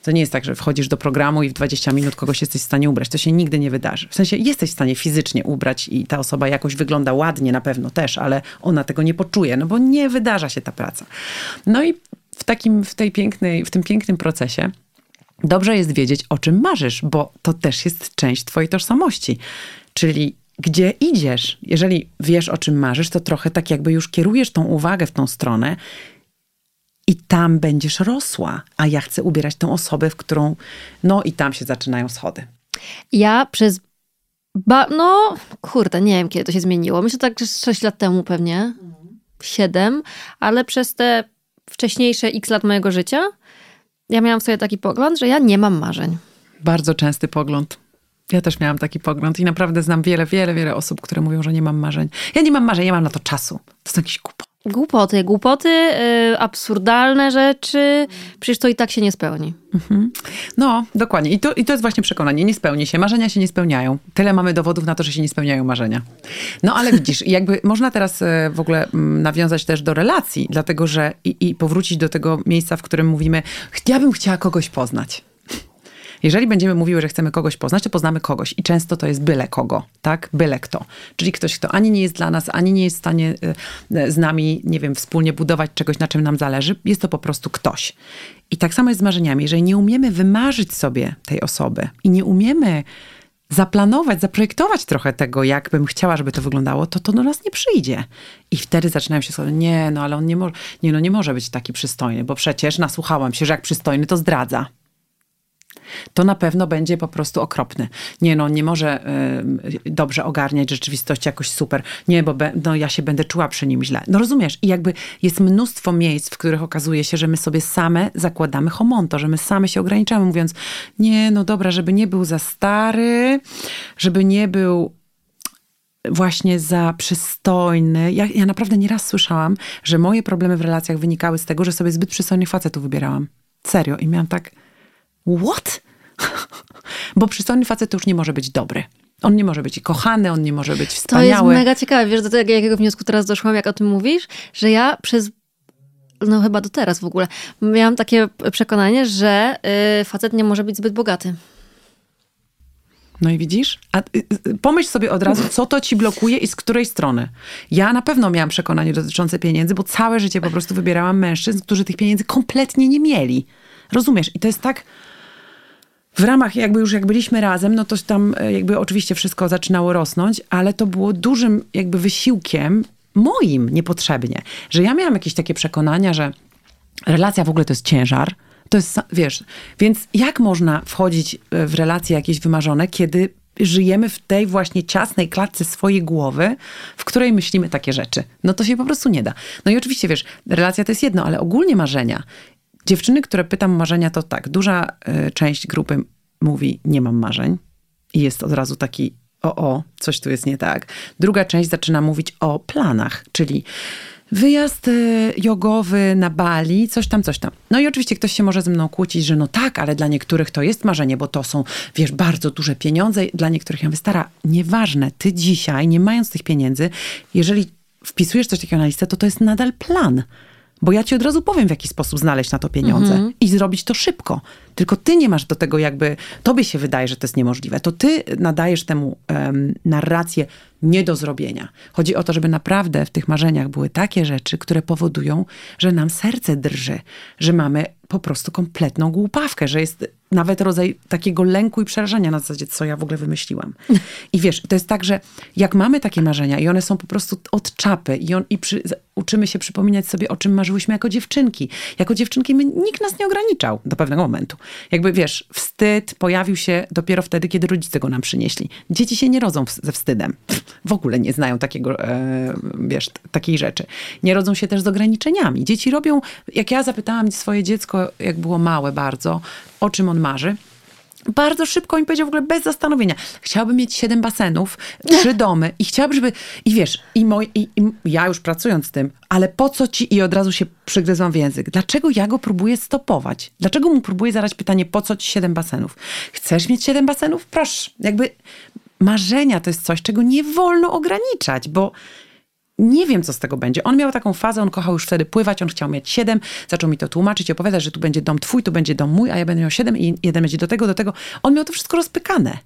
To nie jest tak, że wchodzisz do programu i w 20 minut kogoś jesteś w stanie ubrać. To się nigdy nie wydarzy. W sensie jesteś w stanie fizycznie ubrać i ta osoba jakoś wygląda ładnie na pewno też, ale ona tego nie poczuje, no bo nie wydarza się ta praca. No i w takim, w tej pięknej, w tym pięknym procesie dobrze jest wiedzieć, o czym marzysz, bo to też jest część twojej tożsamości. Czyli gdzie idziesz. Jeżeli wiesz, o czym marzysz, to trochę tak jakby już kierujesz tą uwagę w tą stronę i tam będziesz rosła. A ja chcę ubierać tą osobę, w którą. No i tam się zaczynają schody. Ja przez. Ba, no, kurde, nie wiem, kiedy to się zmieniło. Myślę tak, że 6 lat temu pewnie. 7, ale przez te wcześniejsze x lat mojego życia ja miałam w sobie taki pogląd, że ja nie mam marzeń. Bardzo częsty pogląd. Ja też miałam taki pogląd i naprawdę znam wiele, wiele, wiele osób, które mówią, że nie mam marzeń. Ja nie mam marzeń, ja mam na to czasu. To są jakieś głupoty. Głupoty, głupoty, yy, absurdalne rzeczy, przecież to i tak się nie spełni. Mhm. No, dokładnie. I to, I to jest właśnie przekonanie. Nie spełni się. Marzenia się nie spełniają. Tyle mamy dowodów na to, że się nie spełniają marzenia. No, ale widzisz, jakby można teraz e, w ogóle mm, nawiązać też do relacji, dlatego że i, i powrócić do tego miejsca, w którym mówimy, ja bym chciała kogoś poznać. Jeżeli będziemy mówiły, że chcemy kogoś poznać, to poznamy kogoś i często to jest byle kogo, tak? Byle kto. Czyli ktoś, kto ani nie jest dla nas, ani nie jest w stanie e, e, z nami, nie wiem, wspólnie budować czegoś, na czym nam zależy. Jest to po prostu ktoś. I tak samo jest z marzeniami. Jeżeli nie umiemy wymarzyć sobie tej osoby i nie umiemy zaplanować, zaprojektować trochę tego, jak bym chciała, żeby to wyglądało, to to do nas nie przyjdzie. I wtedy zaczynają się sobie, nie, no ale on nie może, nie, no nie może być taki przystojny, bo przecież nasłuchałam się, że jak przystojny, to zdradza to na pewno będzie po prostu okropny. Nie no, nie może y, dobrze ogarniać rzeczywistość jakoś super. Nie, bo be, no, ja się będę czuła przy nim źle. No rozumiesz? I jakby jest mnóstwo miejsc, w których okazuje się, że my sobie same zakładamy homonto, że my same się ograniczamy, mówiąc, nie, no dobra, żeby nie był za stary, żeby nie był właśnie za przystojny. Ja, ja naprawdę nieraz słyszałam, że moje problemy w relacjach wynikały z tego, że sobie zbyt przystojnych facetów wybierałam. Serio. I miałam tak, what? Bo przystojny facet to już nie może być dobry. On nie może być kochany, on nie może być wspaniały. To jest mega ciekawe. Wiesz, do tego, jakiego wniosku teraz doszłam, jak o tym mówisz? Że ja przez no chyba do teraz w ogóle, miałam takie przekonanie, że y, facet nie może być zbyt bogaty. No i widzisz? A y, y, pomyśl sobie od razu, co to ci blokuje i z której strony. Ja na pewno miałam przekonanie dotyczące pieniędzy, bo całe życie po prostu wybierałam mężczyzn, którzy tych pieniędzy kompletnie nie mieli. Rozumiesz? I to jest tak w ramach jakby już jak byliśmy razem, no to tam e, jakby oczywiście wszystko zaczynało rosnąć, ale to było dużym jakby wysiłkiem moim niepotrzebnie, że ja miałam jakieś takie przekonania, że relacja w ogóle to jest ciężar, to jest, wiesz, więc jak można wchodzić e, w relacje jakieś wymarzone, kiedy żyjemy w tej właśnie ciasnej klatce swojej głowy, w której myślimy takie rzeczy. No to się po prostu nie da. No i oczywiście, wiesz, relacja to jest jedno, ale ogólnie marzenia. Dziewczyny, które pytam marzenia, to tak, duża y, część grupy mówi, nie mam marzeń. I jest od razu taki, o, o, coś tu jest nie tak. Druga część zaczyna mówić o planach, czyli wyjazd y, jogowy na Bali, coś tam, coś tam. No i oczywiście ktoś się może ze mną kłócić, że no tak, ale dla niektórych to jest marzenie, bo to są, wiesz, bardzo duże pieniądze. Dla niektórych ja wystara, nieważne, ty dzisiaj, nie mając tych pieniędzy, jeżeli wpisujesz coś takiego na listę, to to jest nadal plan. Bo ja ci od razu powiem, w jaki sposób znaleźć na to pieniądze mhm. i zrobić to szybko. Tylko ty nie masz do tego jakby, tobie się wydaje, że to jest niemożliwe. To ty nadajesz temu um, narrację nie do zrobienia. Chodzi o to, żeby naprawdę w tych marzeniach były takie rzeczy, które powodują, że nam serce drży, że mamy po prostu kompletną głupawkę, że jest nawet rodzaj takiego lęku i przerażenia na zasadzie, co ja w ogóle wymyśliłam. I wiesz, to jest tak, że jak mamy takie marzenia i one są po prostu od czapy i, on, i przy, uczymy się przypominać sobie, o czym marzyłyśmy jako dziewczynki. Jako dziewczynki my, nikt nas nie ograniczał do pewnego momentu. Jakby wiesz, wstyd pojawił się dopiero wtedy, kiedy rodzice go nam przynieśli. Dzieci się nie rodzą ze wstydem. W ogóle nie znają takiego, e, wiesz, takiej rzeczy. Nie rodzą się też z ograniczeniami. Dzieci robią, jak ja zapytałam swoje dziecko, jak było małe bardzo, o czym on marzy, bardzo szybko mi powiedział w ogóle bez zastanowienia. Chciałabym mieć siedem basenów, trzy domy i chciałabym, żeby... I wiesz, i, moj, i, i ja już pracując z tym, ale po co ci... I od razu się przygryzłam w język. Dlaczego ja go próbuję stopować? Dlaczego mu próbuję zadać pytanie, po co ci siedem basenów? Chcesz mieć siedem basenów? Proszę. Jakby marzenia to jest coś, czego nie wolno ograniczać, bo nie wiem, co z tego będzie. On miał taką fazę, on kochał już wtedy pływać, on chciał mieć siedem, zaczął mi to tłumaczyć, opowiadać, że tu będzie dom twój, tu będzie dom mój, a ja będę miał siedem i jeden będzie do tego, do tego. On miał to wszystko rozpykane.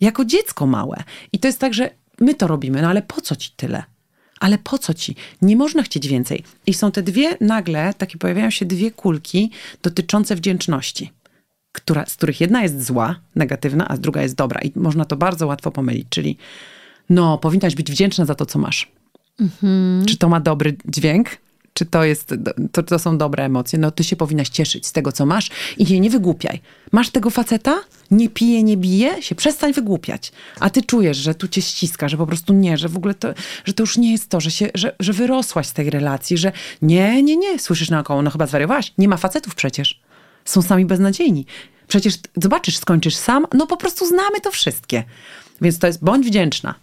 Jako dziecko małe. I to jest tak, że my to robimy, no ale po co ci tyle? Ale po co ci? Nie można chcieć więcej. I są te dwie, nagle takie pojawiają się dwie kulki dotyczące wdzięczności. Która, z których jedna jest zła, negatywna, a druga jest dobra. I można to bardzo łatwo pomylić. Czyli no, powinnaś być wdzięczna za to, co masz. Mhm. Czy to ma dobry dźwięk? Czy to, jest, to, to są dobre emocje? No ty się powinnaś cieszyć z tego, co masz i się nie wygłupiaj. Masz tego faceta? Nie pije, nie bije? Się przestań wygłupiać. A ty czujesz, że tu cię ściska, że po prostu nie, że w ogóle to, że to już nie jest to, że, się, że, że wyrosłaś z tej relacji, że nie, nie, nie. Słyszysz naokoło, no chyba zwariowałaś. Nie ma facetów przecież. Są sami beznadziejni. Przecież zobaczysz, skończysz sam. No po prostu znamy to wszystkie. Więc to jest bądź wdzięczna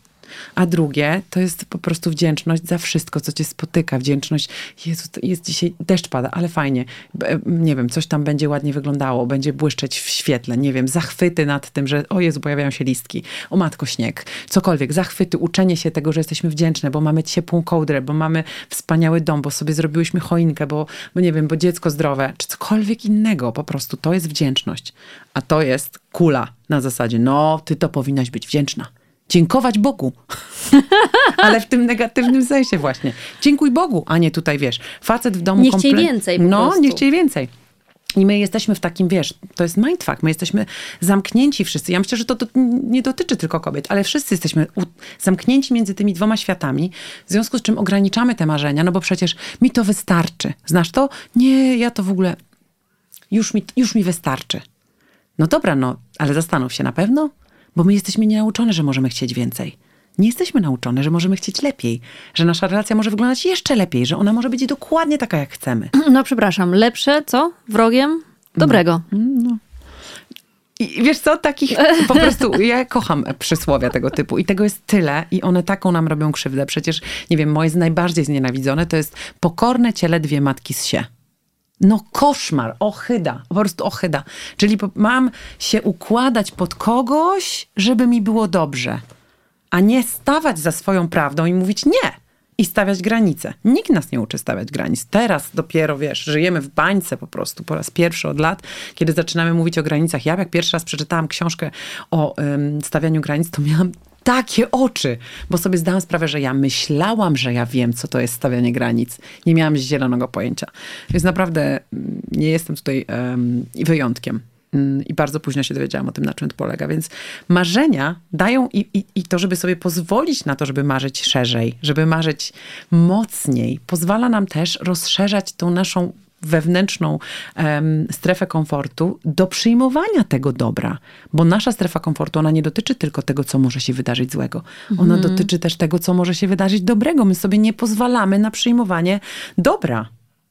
a drugie to jest po prostu wdzięczność za wszystko, co cię spotyka. Wdzięczność, Jezu, jest dzisiaj deszcz pada, ale fajnie. Nie wiem, coś tam będzie ładnie wyglądało, będzie błyszczeć w świetle, nie wiem, zachwyty nad tym, że o Jezu, pojawiają się listki, o matko śnieg, cokolwiek, zachwyty, uczenie się tego, że jesteśmy wdzięczne, bo mamy ciepłą kołdrę, bo mamy wspaniały dom, bo sobie zrobiłyśmy choinkę, bo, bo nie wiem, bo dziecko zdrowe, czy cokolwiek innego, po prostu to jest wdzięczność. A to jest kula na zasadzie, no, ty to powinnaś być wdzięczna dziękować Bogu. Ale w tym negatywnym sensie właśnie. Dziękuj Bogu, a nie tutaj, wiesz, facet w domu... Nie chciej więcej No, prostu. nie chciej więcej. I my jesteśmy w takim, wiesz, to jest mindfuck, my jesteśmy zamknięci wszyscy. Ja myślę, że to, to nie dotyczy tylko kobiet, ale wszyscy jesteśmy u, zamknięci między tymi dwoma światami, w związku z czym ograniczamy te marzenia, no bo przecież mi to wystarczy. Znasz to? Nie, ja to w ogóle, już mi, już mi wystarczy. No dobra, no, ale zastanów się na pewno, bo my jesteśmy nienauczone, że możemy chcieć więcej. Nie jesteśmy nauczone, że możemy chcieć lepiej, że nasza relacja może wyglądać jeszcze lepiej, że ona może być dokładnie taka, jak chcemy. No przepraszam, lepsze, co? Wrogiem dobrego. No. no. I wiesz co, takich po prostu, ja kocham przysłowia tego typu i tego jest tyle i one taką nam robią krzywdę. Przecież, nie wiem, moje najbardziej znienawidzone to jest pokorne ciele dwie matki z sie. No koszmar, ochyda, po prostu ochyda. Czyli mam się układać pod kogoś, żeby mi było dobrze a nie stawać za swoją prawdą i mówić nie. I stawiać granice. Nikt nas nie uczy stawiać granic. Teraz dopiero, wiesz, żyjemy w bańce po prostu po raz pierwszy od lat, kiedy zaczynamy mówić o granicach. Ja jak pierwszy raz przeczytałam książkę o ym, stawianiu granic, to miałam takie oczy, bo sobie zdałam sprawę, że ja myślałam, że ja wiem, co to jest stawianie granic. Nie miałam zielonego pojęcia. Więc naprawdę mm, nie jestem tutaj um, wyjątkiem. Mm, I bardzo późno się dowiedziałam o tym, na czym to polega. Więc marzenia dają i, i, i to, żeby sobie pozwolić na to, żeby marzyć szerzej, żeby marzyć mocniej, pozwala nam też rozszerzać tą naszą wewnętrzną strefę komfortu do przyjmowania tego dobra. Bo nasza strefa komfortu, ona nie dotyczy tylko tego, co może się wydarzyć złego. Ona mhm. dotyczy też tego, co może się wydarzyć dobrego. My sobie nie pozwalamy na przyjmowanie dobra.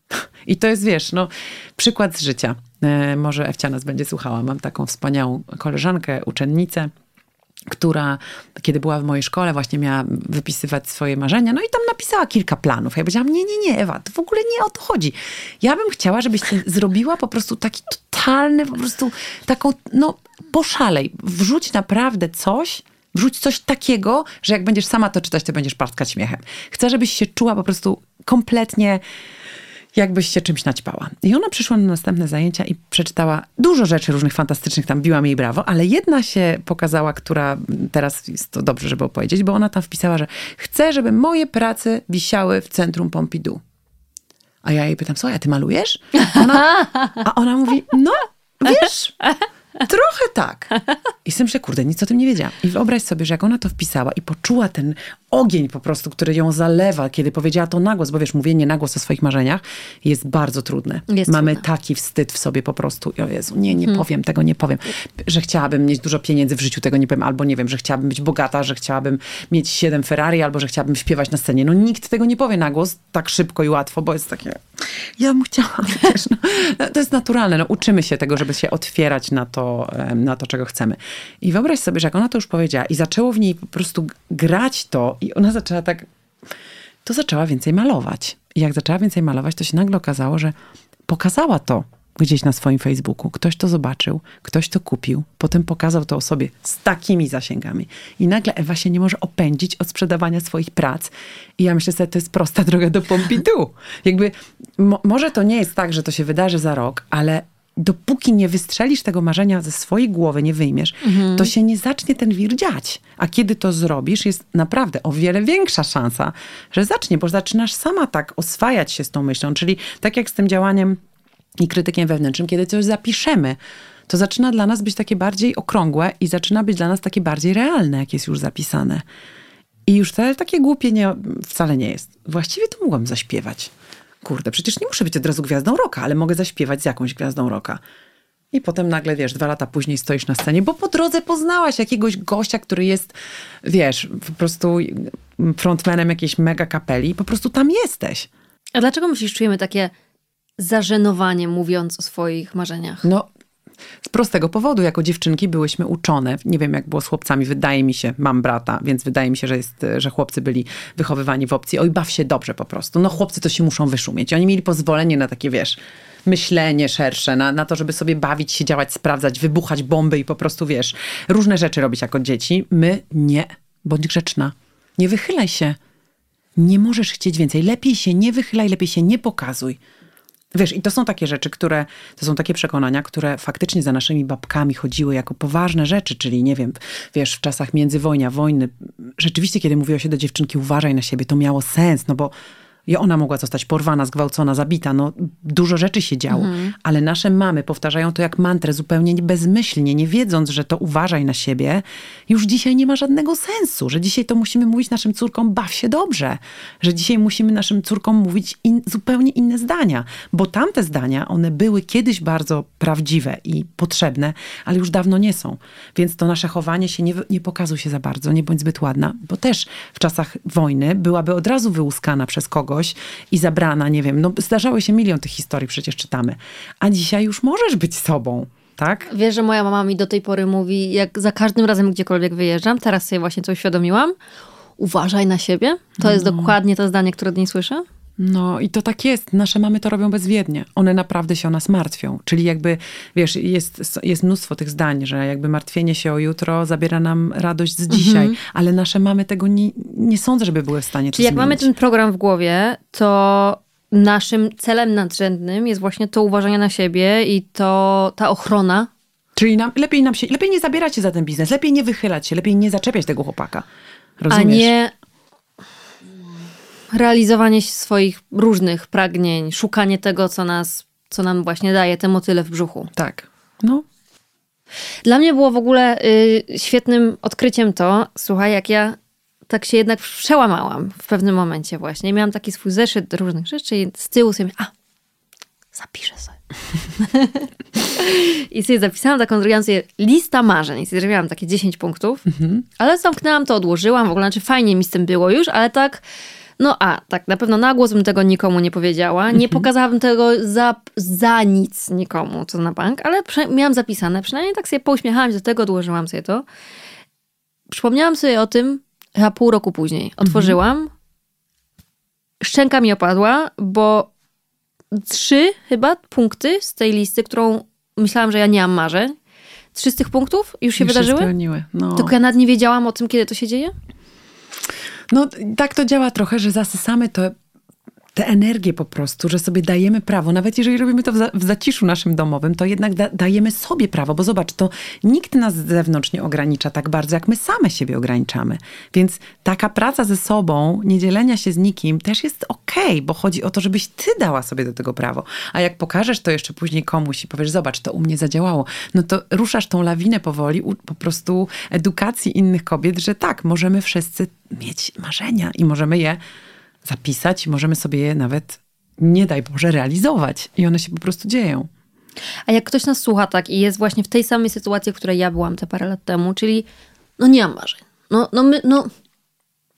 I to jest, wiesz, no, przykład z życia. E, może Ewcia nas będzie słuchała. Mam taką wspaniałą koleżankę, uczennicę, która kiedy była w mojej szkole, właśnie miała wypisywać swoje marzenia, no i tam napisała kilka planów. Ja powiedziałam, nie, nie, nie, Ewa, to w ogóle nie o to chodzi. Ja bym chciała, żebyś zrobiła po prostu taki totalny, po prostu taką, no poszalej. Wrzuć naprawdę coś, wrzuć coś takiego, że jak będziesz sama to czytać, to będziesz parskać śmiechem. Chcę, żebyś się czuła po prostu kompletnie jakbyś się czymś naćpała. I ona przyszła na następne zajęcia i przeczytała dużo rzeczy różnych fantastycznych, tam biłam jej brawo, ale jedna się pokazała, która teraz jest to dobrze, żeby opowiedzieć, bo ona tam wpisała, że chce, żeby moje prace wisiały w centrum Pompidou. A ja jej pytam, co, ja ty malujesz? Ona, a ona mówi, no, wiesz, trochę tak. I sobie myślę, kurde, nic o tym nie wiedziałam. I wyobraź sobie, że jak ona to wpisała i poczuła ten ogień po prostu, który ją zalewa, kiedy powiedziała to na głos, bo wiesz, mówienie na głos o swoich marzeniach jest bardzo trudne. Jest Mamy trudne. taki wstyd w sobie po prostu. O Jezu, nie, nie hmm. powiem tego, nie powiem. Że chciałabym mieć dużo pieniędzy w życiu, tego nie powiem. Albo nie wiem, że chciałabym być bogata, że chciałabym mieć siedem Ferrari, albo że chciałabym śpiewać na scenie. No nikt tego nie powie na głos tak szybko i łatwo, bo jest takie, ja bym chciała, wiesz, no, no, to jest naturalne. No, uczymy się tego, żeby się otwierać na to, na to, czego chcemy. I wyobraź sobie, że jak ona to już powiedziała i zaczęło w niej po prostu grać to i ona zaczęła tak, to zaczęła więcej malować. I jak zaczęła więcej malować, to się nagle okazało, że pokazała to gdzieś na swoim Facebooku. Ktoś to zobaczył, ktoś to kupił, potem pokazał to osobie z takimi zasięgami. I nagle Ewa się nie może opędzić od sprzedawania swoich prac. I ja myślę że to jest prosta droga do Pompidou. Jakby, mo może to nie jest tak, że to się wydarzy za rok, ale dopóki nie wystrzelisz tego marzenia ze swojej głowy, nie wyjmiesz, mhm. to się nie zacznie ten wir dziać. A kiedy to zrobisz, jest naprawdę o wiele większa szansa, że zacznie, bo zaczynasz sama tak oswajać się z tą myślą. Czyli tak jak z tym działaniem i krytykiem wewnętrznym, kiedy coś zapiszemy, to zaczyna dla nas być takie bardziej okrągłe i zaczyna być dla nas takie bardziej realne, jak jest już zapisane. I już wcale takie głupie nie, wcale nie jest. Właściwie to mogłam zaśpiewać kurde, przecież nie muszę być od razu gwiazdą roka, ale mogę zaśpiewać z jakąś gwiazdą roka. I potem nagle, wiesz, dwa lata później stoisz na scenie, bo po drodze poznałaś jakiegoś gościa, który jest, wiesz, po prostu frontmanem jakiejś mega kapeli i po prostu tam jesteś. A dlaczego myślisz, czujemy takie zażenowanie mówiąc o swoich marzeniach? No, z prostego powodu, jako dziewczynki byłyśmy uczone. Nie wiem, jak było z chłopcami, wydaje mi się, mam brata, więc wydaje mi się, że, jest, że chłopcy byli wychowywani w opcji, oj, baw się dobrze po prostu. No chłopcy to się muszą wyszumieć. Oni mieli pozwolenie na takie, wiesz, myślenie szersze, na, na to, żeby sobie bawić się, działać, sprawdzać, wybuchać bomby i po prostu, wiesz, różne rzeczy robić jako dzieci. My nie. Bądź grzeczna. Nie wychylaj się. Nie możesz chcieć więcej. Lepiej się nie wychylaj, lepiej się nie pokazuj. Wiesz, i to są takie rzeczy, które, to są takie przekonania, które faktycznie za naszymi babkami chodziły jako poważne rzeczy, czyli nie wiem, wiesz, w czasach międzywojnia, wojny, rzeczywiście, kiedy mówiło się do dziewczynki, uważaj na siebie, to miało sens, no bo I ona mogła zostać porwana, zgwałcona, zabita. No, dużo rzeczy się działo. Mhm. Ale nasze mamy powtarzają to jak mantrę, zupełnie bezmyślnie, nie wiedząc, że to uważaj na siebie, już dzisiaj nie ma żadnego sensu. Że dzisiaj to musimy mówić naszym córkom, baw się dobrze. Że dzisiaj musimy naszym córkom mówić in, zupełnie inne zdania. Bo tamte zdania, one były kiedyś bardzo prawdziwe i potrzebne, ale już dawno nie są. Więc to nasze chowanie się nie, nie pokazuj się za bardzo, nie bądź zbyt ładna, bo też w czasach wojny byłaby od razu wyłuskana przez kogoś i zabrana, nie wiem, no zdarzały się milion tych historii, przecież czytamy. A dzisiaj już możesz być sobą. Tak? Wiesz, że moja mama mi do tej pory mówi, jak za każdym razem gdziekolwiek wyjeżdżam, teraz sobie właśnie coś uświadomiłam, uważaj na siebie. To jest no. dokładnie to zdanie, które od niej słyszę. No i to tak jest. Nasze mamy to robią bezwiednie. One naprawdę się o nas martwią. Czyli jakby, wiesz, jest, jest mnóstwo tych zdań, że jakby martwienie się o jutro zabiera nam radość z dzisiaj, mhm. ale nasze mamy tego nie, nie sądzę, żeby były w stanie Czyli jak zmienić. mamy ten program w głowie, to naszym celem nadrzędnym jest właśnie to uważanie na siebie i to ta ochrona. Czyli nam, lepiej nam się, lepiej nie zabierać się za ten biznes, lepiej nie wychylać się, lepiej nie zaczepiać tego chłopaka. Rozumiesz? A nie realizowanie swoich różnych pragnień, szukanie tego, co nas, co nam właśnie daje te motyle w brzuchu. Tak. No. Dla mnie było w ogóle y, świetnym odkryciem to, słuchaj, jak ja tak się jednak przełamałam w pewnym momencie właśnie. Miałam taki swój zeszyt różnych rzeczy i z tyłu sobie, a, zapiszę sobie. I sobie zapisałam taką, sobie lista marzeń. I sobie zrobiłam takie 10 punktów, mhm. ale zamknęłam to, odłożyłam. W ogóle, znaczy fajnie mi z tym było już, ale tak no a, tak, na pewno na głos bym tego nikomu nie powiedziała. Nie mhm. pokazałabym tego za, za nic nikomu, co na bank, ale miałam zapisane. Przynajmniej tak sobie pouśmiechałam się do tego, odłożyłam sobie to. Przypomniałam sobie o tym chyba pół roku później. Mhm. Otworzyłam. Mhm. Szczęka mi opadła, bo trzy chyba punkty z tej listy, którą myślałam, że ja nie mam marzeń. Trzy z tych punktów już się już wydarzyły? Się. No. Tylko ja nawet nie wiedziałam o tym, kiedy to się dzieje? No tak to działa trochę, że zasysamy to tę energię po prostu, że sobie dajemy prawo, nawet jeżeli robimy to w, za, w zaciszu naszym domowym, to jednak da, dajemy sobie prawo, bo zobacz, to nikt nas z zewnątrz nie ogranicza tak bardzo, jak my same siebie ograniczamy. Więc taka praca ze sobą, nie dzielenia się z nikim też jest okej, okay, bo chodzi o to, żebyś ty dała sobie do tego prawo. A jak pokażesz to jeszcze później komuś i powiesz, zobacz, to u mnie zadziałało, no to ruszasz tą lawinę powoli, u, po prostu edukacji innych kobiet, że tak, możemy wszyscy mieć marzenia i możemy je zapisać, możemy sobie je nawet, nie daj Boże, realizować. I one się po prostu dzieją. A jak ktoś nas słucha tak i jest właśnie w tej samej sytuacji, w której ja byłam te parę lat temu, czyli no nie mam marzeń. No, no, my, no,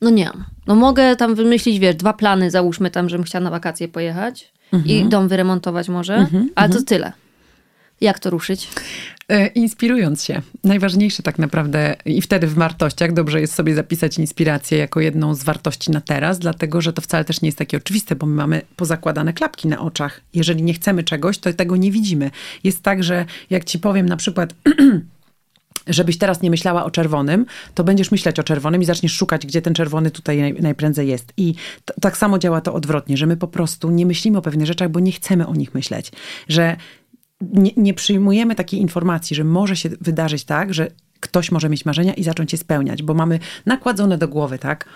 no nie mam. No mogę tam wymyślić, wiesz, dwa plany, załóżmy tam, żebym chciała na wakacje pojechać mhm. i dom wyremontować może, mhm, ale to mhm. tyle. Jak to ruszyć? E, inspirując się. Najważniejsze tak naprawdę i wtedy w wartościach dobrze jest sobie zapisać inspirację jako jedną z wartości na teraz, dlatego że to wcale też nie jest takie oczywiste, bo my mamy pozakładane klapki na oczach. Jeżeli nie chcemy czegoś, to tego nie widzimy. Jest tak, że jak ci powiem na przykład żebyś teraz nie myślała o czerwonym, to będziesz myśleć o czerwonym i zaczniesz szukać, gdzie ten czerwony tutaj naj, najprędzej jest. I t- tak samo działa to odwrotnie, że my po prostu nie myślimy o pewnych rzeczach, bo nie chcemy o nich myśleć. Że nie, nie przyjmujemy takiej informacji, że może się wydarzyć tak, że ktoś może mieć marzenia i zacząć je spełniać, bo mamy nakładzone do głowy, tak?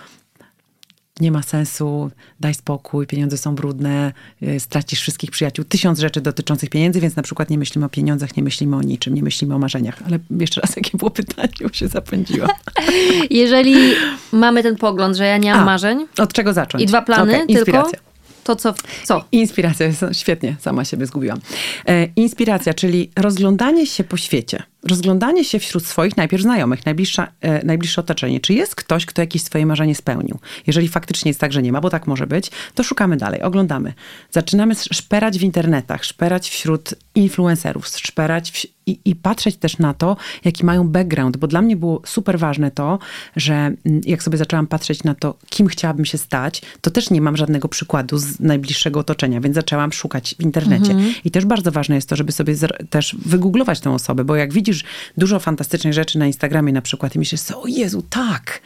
Nie ma sensu, daj spokój, pieniądze są brudne, y, stracisz wszystkich przyjaciół, tysiąc rzeczy dotyczących pieniędzy, więc na przykład nie myślimy o pieniądzach, nie myślimy o niczym, nie myślimy o marzeniach. Ale jeszcze raz, jakie było pytanie, bo się zapędziła. Jeżeli mamy ten pogląd, że ja nie mam A, marzeń. Od czego zacząć? I dwa plany okay, tylko to co? co? Inspiracja, świetnie, sama siebie zgubiłam. E, inspiracja, czyli rozglądanie się po świecie rozglądanie się wśród swoich najpierw znajomych, najbliższa, e, najbliższe otoczenie. Czy jest ktoś, kto jakieś swoje marzenie spełnił? Jeżeli faktycznie jest tak, że nie ma, bo tak może być, to szukamy dalej, oglądamy. Zaczynamy szperać w internetach, szperać wśród influencerów, szperać w, i, i patrzeć też na to, jaki mają background, bo dla mnie było super ważne to, że mm, jak sobie zaczęłam patrzeć na to, kim chciałabym się stać, to też nie mam żadnego przykładu z najbliższego otoczenia, więc zaczęłam szukać w internecie. Mhm. I też bardzo ważne jest to, żeby sobie też wygooglować tę osobę, bo jak widzisz widzisz dużo fantastycznych rzeczy na Instagramie na przykład i myślisz sobie, o Jezu, tak,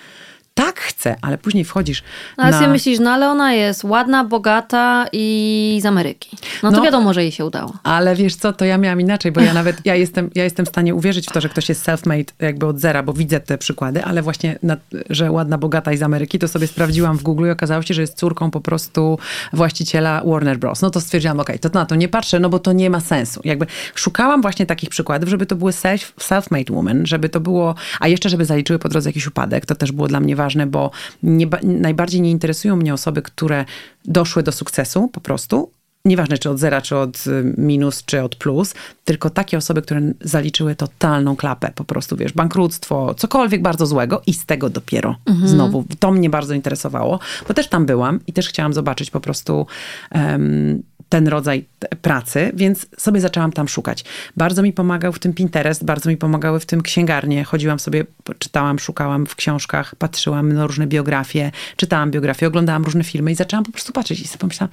tak chcę, ale później wchodzisz No, ale na... sobie myślisz, no ale ona jest ładna, bogata i z Ameryki. No to No. wiadomo, że jej się udało. Ale wiesz co, to ja miałam inaczej, bo ja nawet, ja jestem, ja jestem w stanie uwierzyć w to, że ktoś jest self-made jakby od zera, bo widzę te przykłady, ale właśnie, na, że ładna, bogata i z Ameryki, to sobie sprawdziłam w Google i okazało się, że jest córką po prostu właściciela Warner Bros. No to stwierdziłam, okej, to na to nie patrzę, no bo to nie ma sensu. Jakby szukałam właśnie takich przykładów, żeby to były self, self-made women, żeby to było, a jeszcze żeby zaliczyły po drodze jakiś upadek, to też było dla mnie ważne, bo nie, ba- najbardziej nie interesują mnie osoby, które doszły do sukcesu po prostu, Nieważne, czy od zera, czy od y, minus, czy od plus, tylko takie osoby, które zaliczyły totalną klapę, po prostu, wiesz, bankructwo, cokolwiek bardzo złego i z tego dopiero znowu. To mnie bardzo interesowało, bo też tam byłam i też chciałam zobaczyć po prostu em, ten rodzaj pracy, więc sobie zaczęłam tam szukać. Bardzo mi pomagał w tym Pinterest, bardzo mi pomagały w tym księgarnie. Chodziłam sobie, czytałam, szukałam w książkach, patrzyłam na różne biografie, czytałam biografie, oglądałam różne filmy i zaczęłam po prostu patrzeć i sobie pomyślałam,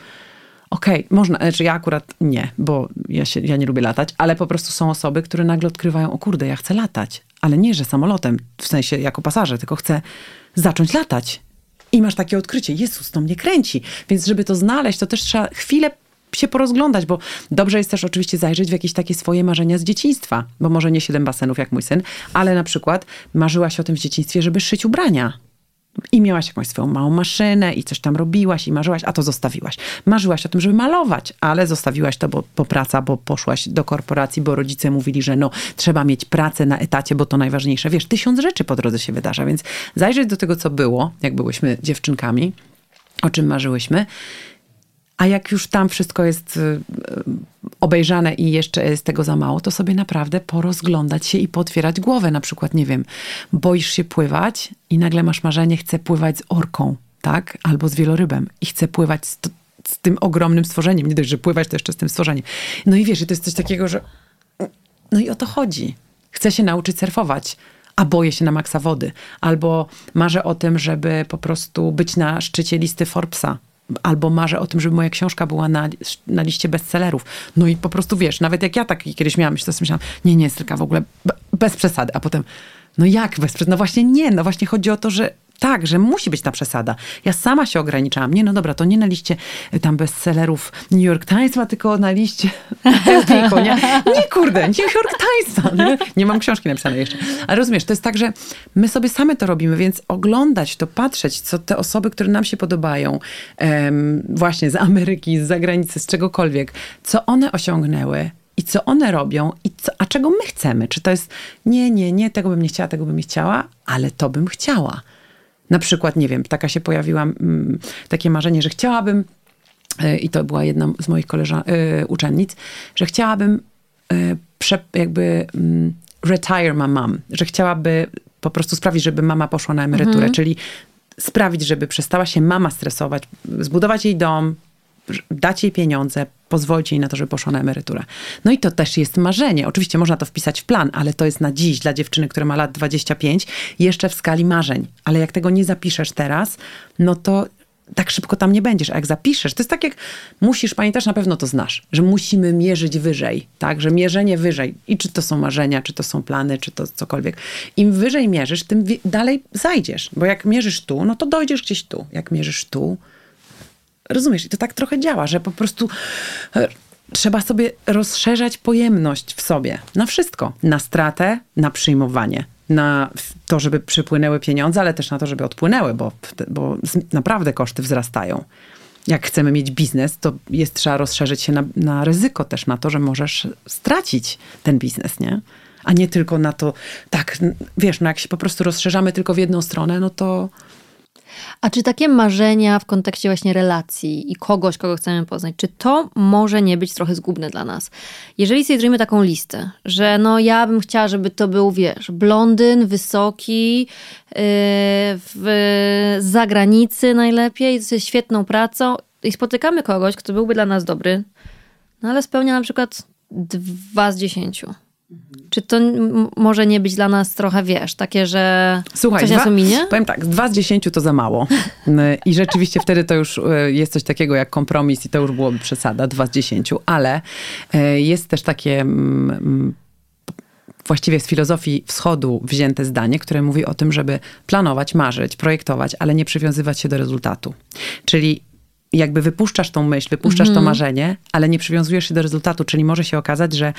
Okej, można, znaczy ja akurat nie, bo ja, się, ja nie lubię latać, ale po prostu są osoby, które nagle odkrywają, o kurde, ja chcę latać, ale nie, że samolotem, w sensie jako pasażer, tylko chcę zacząć latać. I masz takie odkrycie, Jezus, to mnie kręci. Więc żeby to znaleźć, to też trzeba chwilę się porozglądać, bo dobrze jest też oczywiście zajrzeć w jakieś takie swoje marzenia z dzieciństwa, bo może nie siedem basenów jak mój syn, ale na przykład marzyłaś o tym w dzieciństwie, żeby szyć ubrania. I miałaś jakąś swoją małą maszynę i coś tam robiłaś i marzyłaś, a to zostawiłaś. Marzyłaś o tym, żeby malować, ale zostawiłaś to, bo, bo praca, bo poszłaś do korporacji, bo rodzice mówili, że no trzeba mieć pracę na etacie, bo to najważniejsze. Wiesz, tysiąc rzeczy po drodze się wydarza, więc zajrzeć do tego, co było, jak byłyśmy dziewczynkami, o czym marzyłyśmy, a jak już tam wszystko jest y, y, obejrzane i jeszcze jest tego za mało, to sobie naprawdę porozglądać się i pootwierać głowę. Na przykład, nie wiem, boisz się pływać i nagle masz marzenie, chcę pływać z orką, tak? Albo z wielorybem i chcę pływać z, z tym ogromnym stworzeniem. Nie dość, że pływać, to jeszcze z tym stworzeniem. No i wiesz, i to jest coś takiego, że no i o to chodzi. Chcę się nauczyć surfować, a boję się na maksa wody. Albo marzę o tym, żeby po prostu być na szczycie listy Forbesa. Albo marzę o tym, żeby moja książka była na, na liście bestsellerów. No i po prostu wiesz, nawet jak ja tak kiedyś miałam, to sobie myślałam, nie, nie, Stryka, w ogóle be- bez przesady. A potem, no jak bez przesady? No właśnie nie, no właśnie chodzi o to, że tak, że musi być ta przesada. Ja sama się ograniczałam. Nie, no dobra, to nie na liście y, tam bestsellerów New York Times, a tylko na liście Elkiku, nie? Nie, kurde, New York Timesa. Nie? nie mam książki napisanej jeszcze. Ale rozumiesz, to jest tak, że my sobie same to robimy, więc oglądać to, patrzeć, co te osoby, które nam się podobają, em, właśnie z Ameryki, z zagranicy, z czegokolwiek, co one osiągnęły, i co one robią, i co, a czego my chcemy. Czy to jest nie, nie, nie, tego bym nie chciała, tego bym nie chciała, ale to bym chciała. Na przykład, nie wiem, taka się pojawiła mm, takie marzenie, że chciałabym, y, i to była jedna z moich koleżan- y, uczennic, że chciałabym y, prze, jakby mm, retire my mom, że chciałaby po prostu sprawić, żeby mama poszła na emeryturę, czyli sprawić, żeby przestała się mama stresować, zbudować jej dom, dać jej pieniądze, pozwolić jej na to, żeby poszła na emeryturę. No i to też jest marzenie. Oczywiście można to wpisać w plan, ale to jest na dziś dla dziewczyny, która ma lat 25, jeszcze w skali marzeń. Ale jak tego nie zapiszesz teraz, no to tak szybko tam nie będziesz. A jak zapiszesz, to jest tak jak musisz, pamiętasz, na pewno to znasz, że musimy mierzyć wyżej, tak? Że mierzenie wyżej. I czy to są marzenia, czy to są plany, czy to cokolwiek. Im wyżej mierzysz, tym dalej zajdziesz. Bo jak mierzysz tu, no to dojdziesz gdzieś tu. Jak mierzysz tu, Rozumiesz? I to tak trochę działa, że po prostu e, trzeba sobie rozszerzać pojemność w sobie na wszystko. Na stratę, na przyjmowanie. Na to, żeby przypłynęły pieniądze, ale też na to, żeby odpłynęły, bo, bo naprawdę koszty wzrastają. Jak chcemy mieć biznes, to jest trzeba rozszerzyć się na, na ryzyko też, na to, że możesz stracić ten biznes, nie? A nie tylko na to, tak, wiesz, no jak się po prostu rozszerzamy tylko w jedną stronę, no to A czy takie marzenia w kontekście właśnie relacji i kogoś, kogo chcemy poznać, czy to może nie być trochę zgubne dla nas? Jeżeli sobie zrobimy taką listę, że no ja bym chciała, żeby to był, wiesz, blondyn, wysoki, yy, w z zagranicy najlepiej, z świetną pracą i spotykamy kogoś, kto byłby dla nas dobry, no ale spełnia na przykład dwa z dziesięciu. Czy to może nie być dla nas trochę, wiesz, takie, że Słuchaj, coś dwa, nas ominie? powiem tak, dwa z dziesięciu to za mało. Y, I rzeczywiście wtedy to już y, jest coś takiego jak kompromis i to już byłoby przesada, dwa z dziesięciu. Ale y, jest też takie właściwie z filozofii wschodu wzięte zdanie, które mówi o tym, żeby planować, marzyć, projektować, ale nie przywiązywać się do rezultatu. Czyli jakby wypuszczasz tą myśl, wypuszczasz to marzenie, ale nie przywiązujesz się do rezultatu, czyli może się okazać, że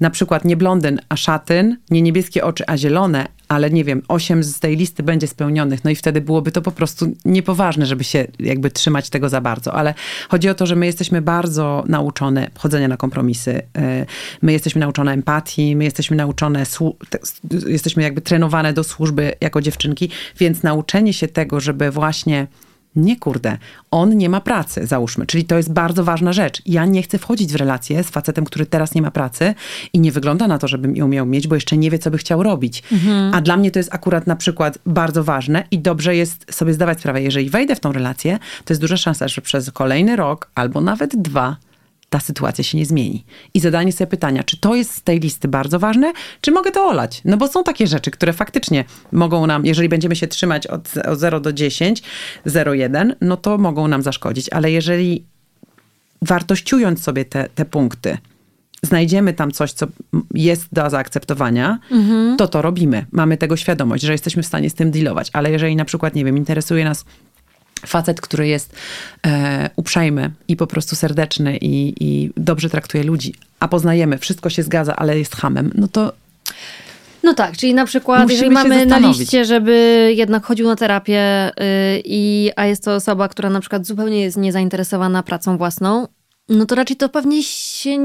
na przykład nie blondyn, a szatyn, nie niebieskie oczy, a zielone, ale nie wiem, osiem z tej listy będzie spełnionych, no i wtedy byłoby to po prostu niepoważne, żeby się jakby trzymać tego za bardzo, ale chodzi o to, że my jesteśmy bardzo nauczone chodzenia na kompromisy, my jesteśmy nauczone empatii, my jesteśmy nauczone, jesteśmy jakby trenowane do służby jako dziewczynki, więc nauczenie się tego, żeby właśnie nie kurde, on nie ma pracy, załóżmy. Czyli to jest bardzo ważna rzecz. Ja nie chcę wchodzić w relację z facetem, który teraz nie ma pracy i nie wygląda na to, żebym ją miał mieć, bo jeszcze nie wie, co by chciał robić. Mhm. A dla mnie to jest akurat na przykład bardzo ważne i dobrze jest sobie zdawać sprawę, jeżeli wejdę w tą relację, to jest duża szansa, że przez kolejny rok albo nawet dwa ta sytuacja się nie zmieni. I zadanie sobie pytania, czy to jest z tej listy bardzo ważne, czy mogę to olać? No bo są takie rzeczy, które faktycznie mogą nam, jeżeli będziemy się trzymać od, od 0 do 10, 0,1, no to mogą nam zaszkodzić. Ale jeżeli wartościując sobie te, te punkty, znajdziemy tam coś, co jest do zaakceptowania, mhm. to to robimy. Mamy tego świadomość, że jesteśmy w stanie z tym dealować. Ale jeżeli na przykład, nie wiem, interesuje nas facet, który jest e, uprzejmy i po prostu serdeczny i, i dobrze traktuje ludzi, a poznajemy, wszystko się zgadza, ale jest hamem, no to no tak, czyli na przykład, Musimy jeżeli mamy na liście, żeby jednak chodził na terapię, yy, i, a jest to osoba, która na przykład zupełnie jest niezainteresowana pracą własną, no to raczej to pewnie się,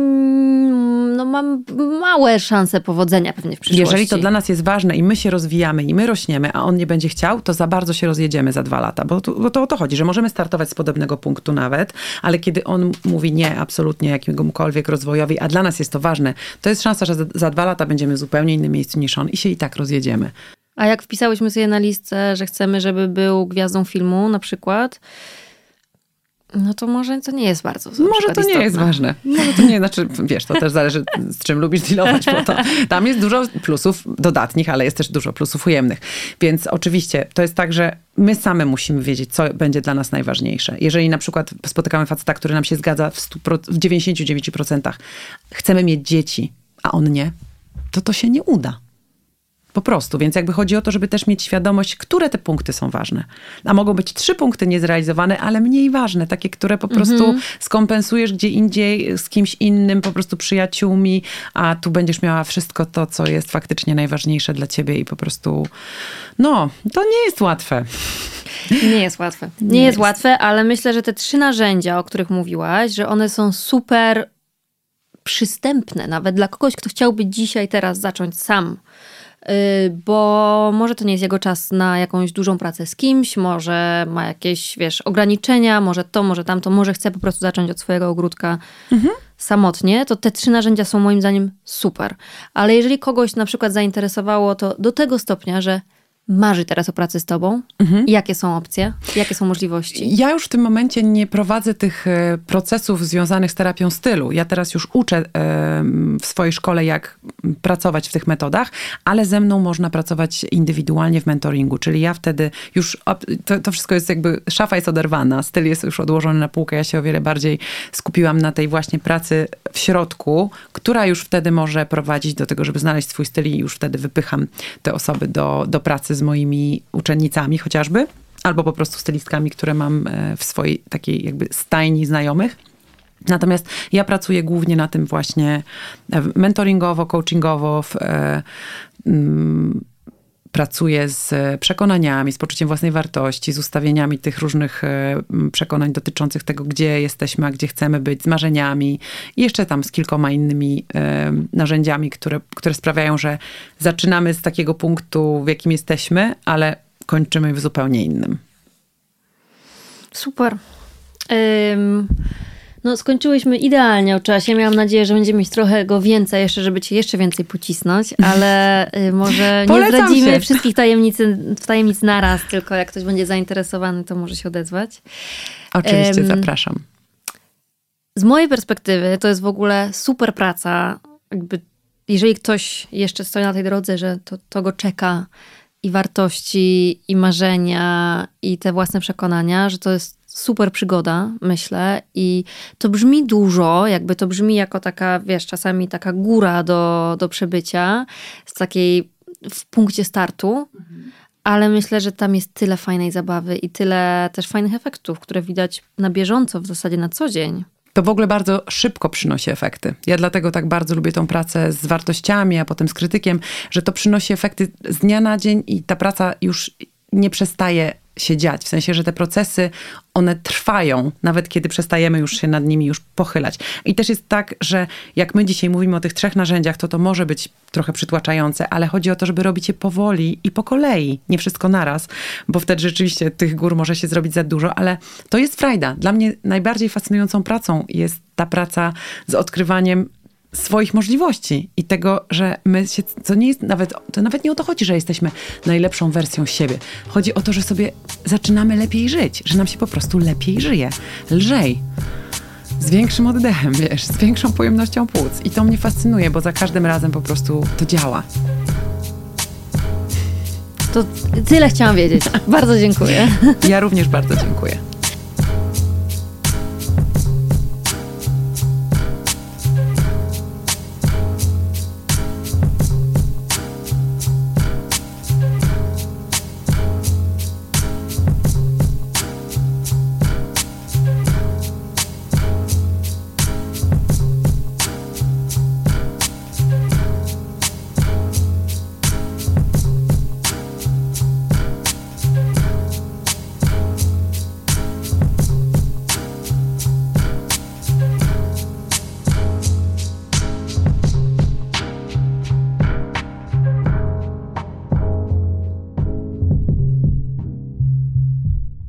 no mam małe szanse powodzenia pewnie w przyszłości. Jeżeli to dla nas jest ważne i my się rozwijamy i my rośniemy, a on nie będzie chciał, to za bardzo się rozjedziemy za dwa lata, bo to, bo to o to chodzi, że możemy startować z podobnego punktu nawet, ale kiedy on mówi nie absolutnie jakiemukolwiek rozwojowi, a dla nas jest to ważne, to jest szansa, że za, za dwa lata będziemy w zupełnie innym miejscu niż on i się i tak rozjedziemy. A jak wpisałyśmy sobie na listę, że chcemy, żeby był gwiazdą filmu na przykład, no to może to nie jest bardzo Może to nie jest ważne. Może to nie, znaczy, wiesz, to też zależy z czym lubisz dealować, bo to, tam jest dużo plusów dodatnich, ale jest też dużo plusów ujemnych. Więc oczywiście to jest tak, że my same musimy wiedzieć, co będzie dla nas najważniejsze. Jeżeli na przykład spotykamy faceta, który nam się zgadza w, 100, w 99%, chcemy mieć dzieci, a on nie, to to się nie uda. Po prostu, więc jakby chodzi o to, żeby też mieć świadomość, które te punkty są ważne. A mogą być trzy punkty niezrealizowane, ale mniej ważne, takie, które po prostu mm -hmm. skompensujesz gdzie indziej z kimś innym, po prostu przyjaciółmi, a tu będziesz miała wszystko to, co jest faktycznie najważniejsze dla ciebie i po prostu, no, to nie jest łatwe. Nie jest łatwe. Nie, nie jest, jest łatwe, ale myślę, że te trzy narzędzia, o których mówiłaś, że one są super przystępne, nawet dla kogoś, kto chciałby dzisiaj, teraz zacząć sam bo może to nie jest jego czas na jakąś dużą pracę z kimś, może ma jakieś, wiesz, ograniczenia, może to, może tamto, może chce po prostu zacząć od swojego ogródka mhm. samotnie, to te trzy narzędzia są moim zdaniem super. Ale jeżeli kogoś na przykład zainteresowało to do tego stopnia, że marzy teraz o pracy z tobą? Mhm. Jakie są opcje? Jakie są możliwości? Ja już w tym momencie nie prowadzę tych e, procesów związanych z terapią stylu. Ja teraz już uczę w swojej szkole, jak pracować w tych metodach, ale ze mną można pracować indywidualnie w mentoringu, czyli ja wtedy już, to, to wszystko jest jakby, szafa jest oderwana, styl jest już odłożony na półkę, ja się o wiele bardziej skupiłam na tej właśnie pracy w środku, która już wtedy może prowadzić do tego, żeby znaleźć swój styl i już wtedy wypycham te osoby do, do pracy z z moimi uczennicami chociażby, albo po prostu stylistkami, które mam e, w swojej takiej jakby stajni znajomych. Natomiast ja pracuję głównie na tym właśnie e, mentoringowo, coachingowo, w, e, pracuję z przekonaniami, z poczuciem własnej wartości, z ustawieniami tych różnych przekonań dotyczących tego, gdzie jesteśmy, a gdzie chcemy być, z marzeniami i jeszcze tam z kilkoma innymi narzędziami, które, które sprawiają, że zaczynamy z takiego punktu, w jakim jesteśmy, ale kończymy w zupełnie innym. Super. Um no, skończyłyśmy idealnie o czasie. Miałam nadzieję, że będziemy mieć trochę go więcej jeszcze, żeby cię jeszcze więcej pocisnąć, ale y, może nie zdradzimy się. wszystkich tajemnicy, tajemnic naraz, tylko jak ktoś będzie zainteresowany, to może się odezwać. Oczywiście, um, zapraszam. Z mojej perspektywy to jest w ogóle super praca. Jakby, jeżeli ktoś jeszcze stoi na tej drodze, że to, to go czeka, i wartości, i marzenia, i te własne przekonania, że to jest super przygoda, myślę. I to brzmi dużo, jakby to brzmi jako taka, wiesz, czasami taka góra do, do przebycia, z takiej w punkcie startu. Ale myślę, że tam jest tyle fajnej zabawy i tyle też fajnych efektów, które widać na bieżąco, w zasadzie na co dzień to w ogóle bardzo szybko przynosi efekty. Ja dlatego tak bardzo lubię tą pracę z wartościami, a potem z krytykiem, że to przynosi efekty z dnia na dzień i ta praca już nie przestaje się dziać. W sensie, że te procesy, one trwają, nawet kiedy przestajemy już się nad nimi już pochylać. I też jest tak, że jak my dzisiaj mówimy o tych trzech narzędziach, to to może być trochę przytłaczające, ale chodzi o to, żeby robić je powoli i po kolei, nie wszystko naraz, bo wtedy rzeczywiście tych gór może się zrobić za dużo, ale to jest frajda. Dla mnie najbardziej fascynującą pracą jest ta praca z odkrywaniem swoich możliwości i tego, że my się, to nie jest nawet, to nawet nie o to chodzi, że jesteśmy najlepszą wersją siebie. Chodzi o to, że sobie zaczynamy lepiej żyć, że nam się po prostu lepiej żyje, lżej. Z większym oddechem, wiesz, z większą pojemnością płuc. I to mnie fascynuje, bo za każdym razem po prostu to działa. To tyle chciałam wiedzieć. Bardzo dziękuję. Ja również bardzo dziękuję.